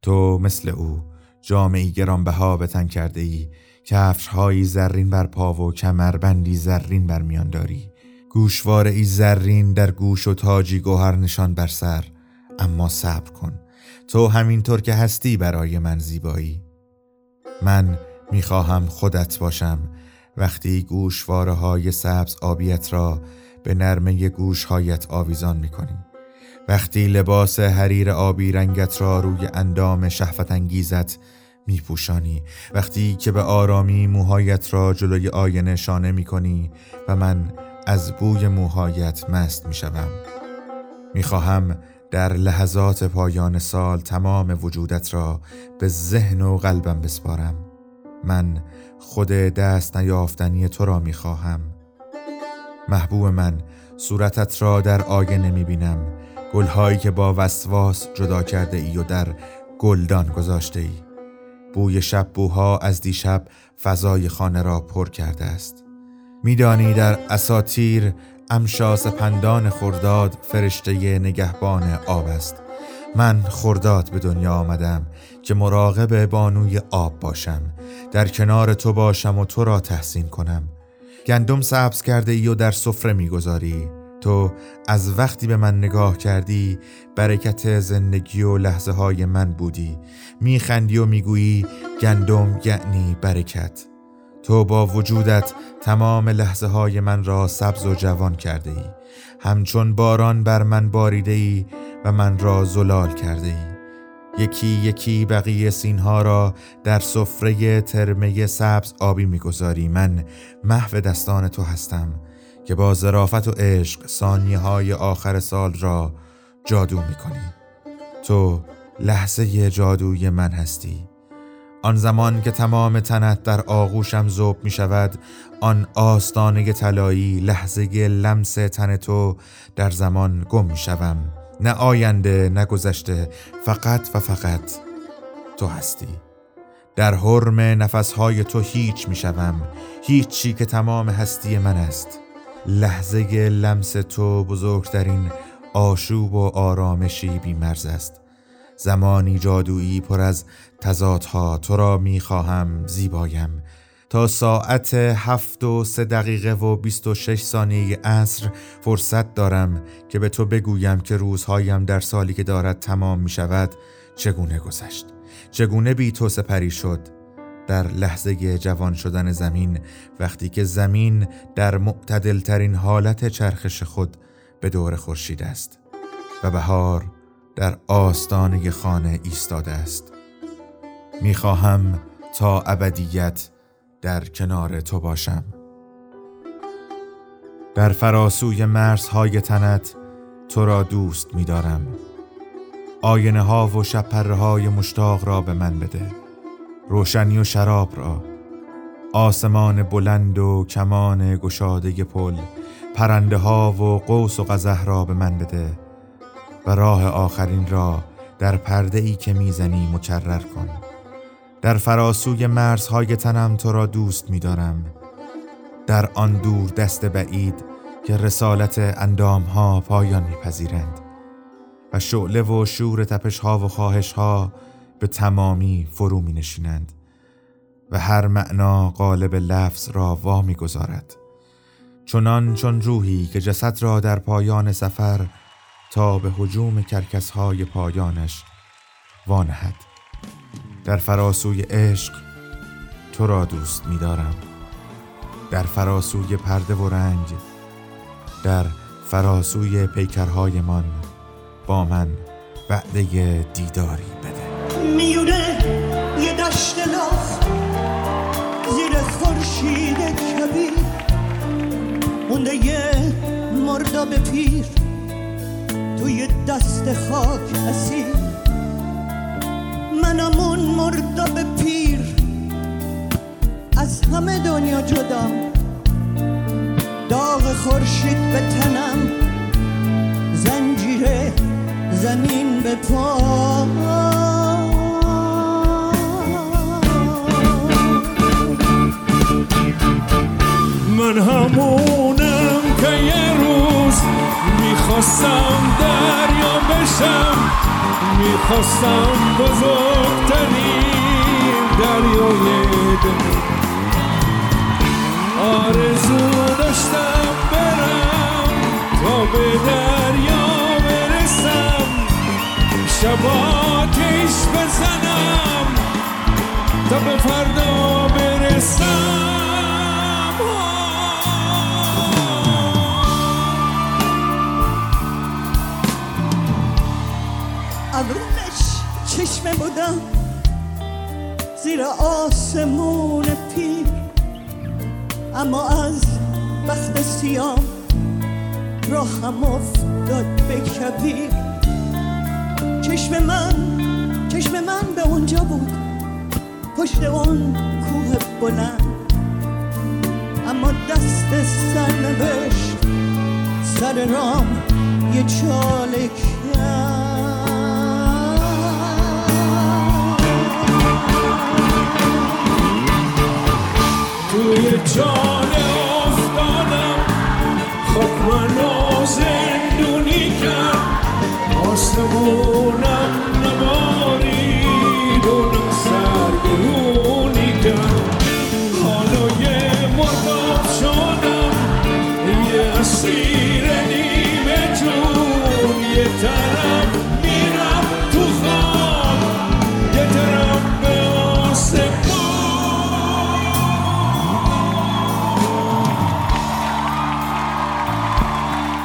تو مثل او جامعی گرانبها به تن کرده ای کفش زرین بر پا و کمربندی زرین بر میان داری. گوشوار ای زرین در گوش و تاجی گوهر نشان بر سر. اما صبر کن. تو همینطور که هستی برای من زیبایی. من می‌خواهم خودت باشم. وقتی گوشواره های سبز آبیت را به نرمه گوشهایت آویزان می‌کنی. وقتی لباس حریر آبی رنگت را روی اندام شهفت انگیزت می پوشانی وقتی که به آرامی موهایت را جلوی آینه شانه می کنی و من از بوی موهایت مست می شوم می خواهم در لحظات پایان سال تمام وجودت را به ذهن و قلبم بسپارم. من خود دست نیافتنی تو را می خواهم محبوب من صورتت را در آینه می بینم گلهایی که با وسواس جدا کرده ای و در گلدان گذاشته ای. بوی شب بوها از دیشب فضای خانه را پر کرده است. میدانی در اساتیر امشاس پندان خرداد فرشته نگهبان آب است. من خرداد به دنیا آمدم. که مراقب بانوی آب باشم در کنار تو باشم و تو را تحسین کنم. گندم سبز کرده ای و در سفره می‌گذاری. تو از وقتی به من نگاه کردی برکت زندگی و لحظه های من بودی. میخندی و می‌گویی گندم یعنی برکت. تو با وجودت تمام لحظه های من را سبز و جوان کرده ای. همچون باران بر من باریده ای و من را زلال کرده ای. یکی یکی بقیه سینها را در سفره ترمه سبز آبی می‌گذاری. من محو دستان تو هستم که با ظرافت و عشق ثانیه های آخر سال را جادو می‌کنی. تو لحظه جادوی من هستی. آن زمان که تمام تنت در آغوشم زوب می شود آن آستانه طلایی لحظه لمس تن تو در زمان گم می شوم نه آینده نه گذشته فقط و فقط تو هستی. در حرم نفسهای تو هیچ می شوم هیچی که تمام هستی من است. لحظه لمس تو بزرگترین آشوب و آرامشی بیمرز است. زمانی جادویی پر از تضادها تو را می خواهم زیبایم. تا ساعت هفت و سه دقیقه و بیست و شش ثانیه عصر فرصت دارم که به تو بگویم که روزهایم در سالی که دارد تمام می شود چگونه گذشت. چگونه بی تو سپری شد. در لحظه جوان شدن زمین وقتی که زمین در معتدلترین حالت چرخش خود به دور خورشید است و بهار در آستانه خانه ایستاده است. می‌خواهم تا ابدیت در کنار تو باشم. در فراسوی مرزهای تنت تو را دوست می‌دارم. آینه ها و شپره های مشتاق را به من بده. روشنی و شراب را. آسمان بلند و کمان گشاده پل. پرنده ها و قوس و قزه را به من بده. و راه آخرین را در پرده ای که می‌زنی مکرر کن. در فراسوی مرزهای تنم تو را دوست می‌دارم. در آن دور دست بعید که رسالت اندام ها پایان میپذیرند و شعله و شور تپش ها و خواهش ها به تمامی فرو می نشینند و هر معنا قالب لفظ را وا می گذارد. چنان چون روحی که جسد را در پایان سفر تا به حجوم کرکس های پایانش وانهد در فراسوی عشق تو را دوست می دارم. در فراسوی پرده و رنگ در فراسوی پیکرهایمان با من وعده دیداری بده. میونه یه دشت لاخ زیر خورشید کبیر. مونده یه مرداب پیر توی دست خاک اسیر. منم اون مرداب پیر. از همه دنیا جدا داغ خورشید به تنم. زنجیره زمین به پا. من همونم که یه روز می‌خواستم دریا بشم. می‌خواستم بزرگترین دریای دنیا. آرزو داشتم برم تا به دریا برسم. شباتش بزنم تا به فردا برسم. ابرونش چشمه بودم زیر آسمون پیر. اما از بخت سیام راهم افتاد به کبیر. چشم من چشم من به اونجا بود پشت اون کوه بلند. اما دست سرنوشت سر رام یه چاله توی جاله افتادم خاک منو زندونی کرد آسمونم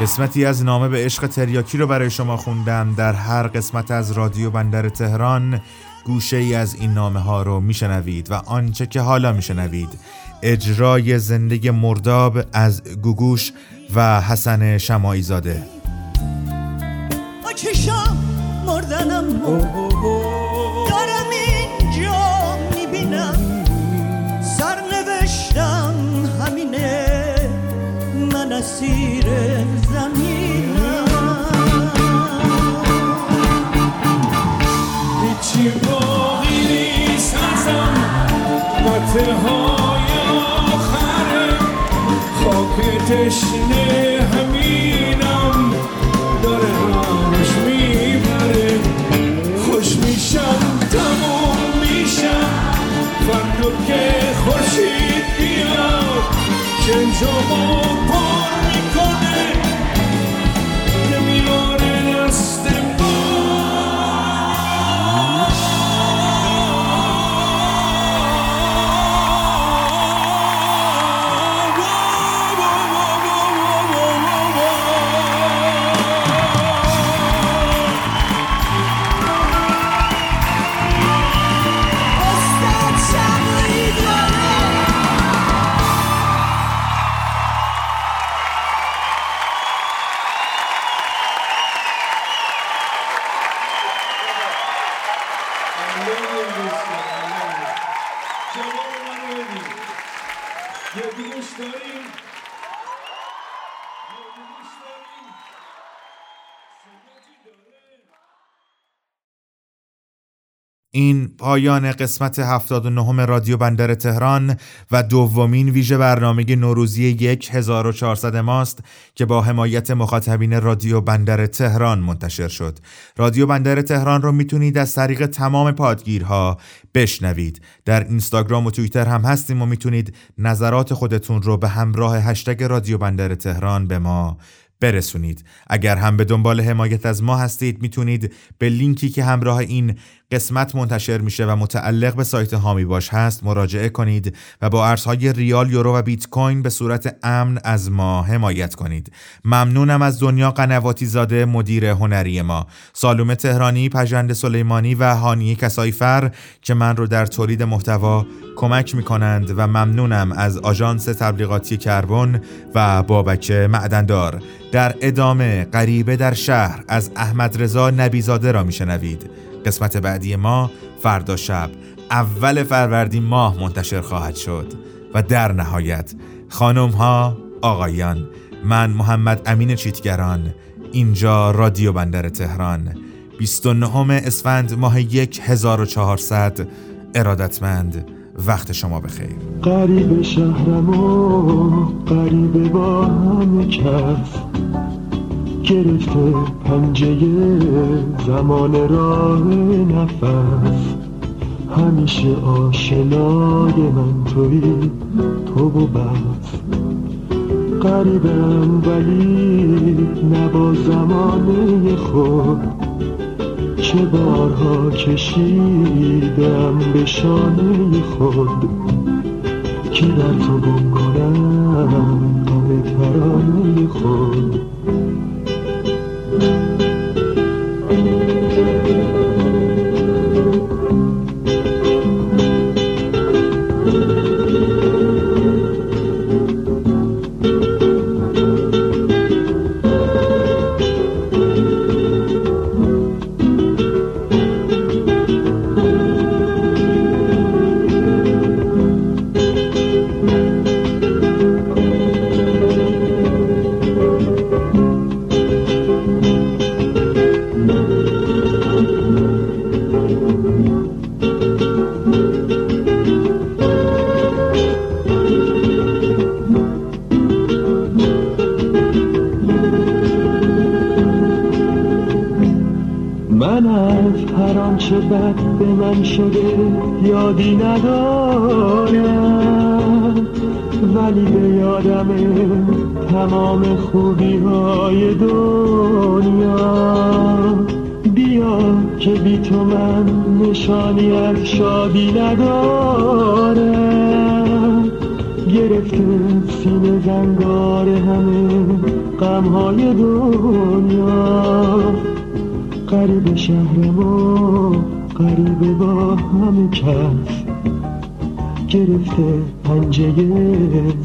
قسمتی از نامه به عشق تریاکی رو برای شما خوندم. در هر قسمت از رادیو بندر تهران گوشه ای از این نامه ها رو میشنوید و آنچه که حالا میشنوید. اجرای زندگی مرداب از گوگوش و حسن شمایی زاده مردنم. اسیر زمینم هیچی باقی نیست ازم قطعه های آخره خاک تشنه همینم. داره راش می‌بره. خوش میشم تموم میشم. فردا که که جامو پر می‌کنه این پایان قسمت 79 رادیو بندر تهران و دومین ویژه برنامه نوروزی 1400 ماست که با حمایت مخاطبین رادیو بندر تهران منتشر شد. رادیو بندر تهران رو می‌تونید از طریق تمام پادگیرها بشنوید. در اینستاگرام و توییتر هم هستیم و می‌تونید نظرات خودتون رو به همراه هشتگ رادیو بندر تهران به ما برسونید اگر هم به دنبال حمایت از ما هستید می‌تونید به لینکی که همراه این قسمت منتشر میشه و متعلق به سایت هامی باش هست. مراجعه کنید و با ارزهای ریال یورو و بیت کوین به صورت امن از ما حمایت کنید. ممنونم از دنیا قنواتی زاده مدیر هنری ما. سالوم تهرانی پژند سلیمانی و هانی کسایفر که من رو در تولید محتوا کمک می‌کنند و ممنونم از آژانس تبلیغاتی کربن و بابک معدندار. در ادامه غریبه در شهر از احمد رضا نبیزاده را میشنوید. قسمت بعدی ما فردا شب اول فروردین ماه منتشر خواهد شد و در نهایت خانم ها آقایان من محمد امین چیتگران اینجا رادیو بندر تهران 29 اسفند ماه 1400 ارادتمند وقت شما بخیر. قریب شهرم و قریب با همه کس. گرفته پنجه زمان راه نفس. همیشه آشنای من توی تو و بس. قریبم ولی نبا زمانه خود. چه بارها کشیدم به شانه خود. که در تو گم کنم غم ترانه خود. من بد به من شده یادی ندارم. ولی به یادم تمام خوبی های دنیا. بیا که بی تو من نشانی از شادی ندارم. گرفته سینه زنگار همه غمهای دنیا. قریب شهر ما قریب با همه کس گرفته پنجه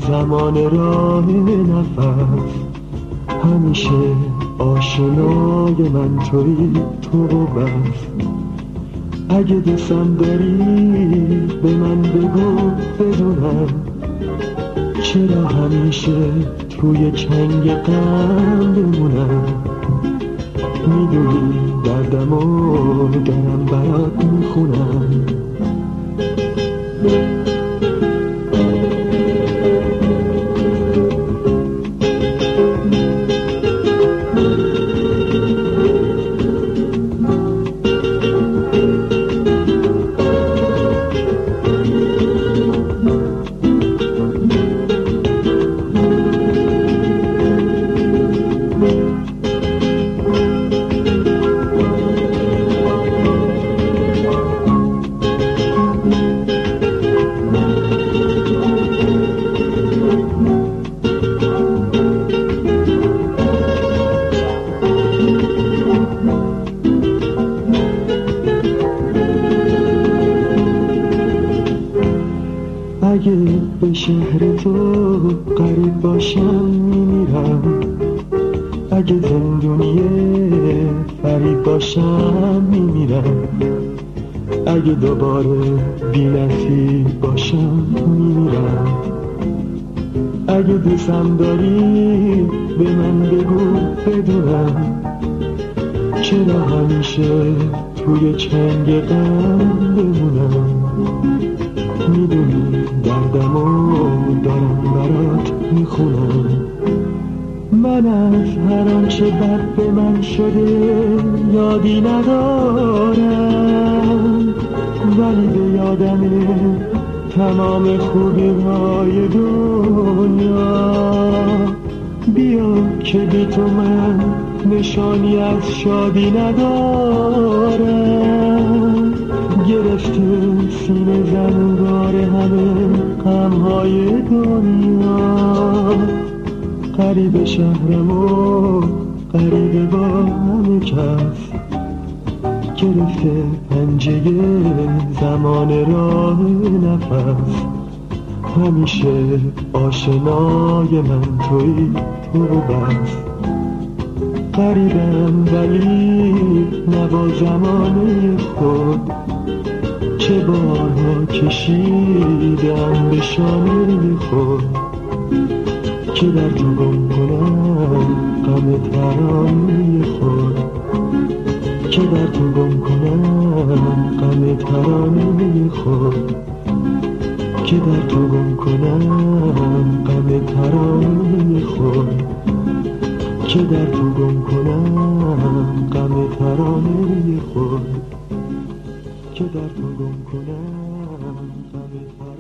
زمان راه نفس. همیشه آشنای من توی تو و بس. اگه دوستم داری به من بگو بدونم چرا همیشه توی چنگ غم بمونم می‌دونی دردم و دارم برات می‌خونم. نشانی از شادی ندارم. گرفته سینه زنگار همه غمهای دنیا. قریب شهرم و قریب با همه کس. گرفته پنجه زمان راه نفس. همیشه آشنای من توی تو بس. قریبم ولی نبا زمانه خود چه بارها کشیدم به شانه خود که در تو گم کنم غم ترانه خود که در تو گم کنم غم ترانه خود که در تو گم کنم غم ترانه خود که در تو گم کنم غم ترانه خود. که در تو گم کنم غم ترانه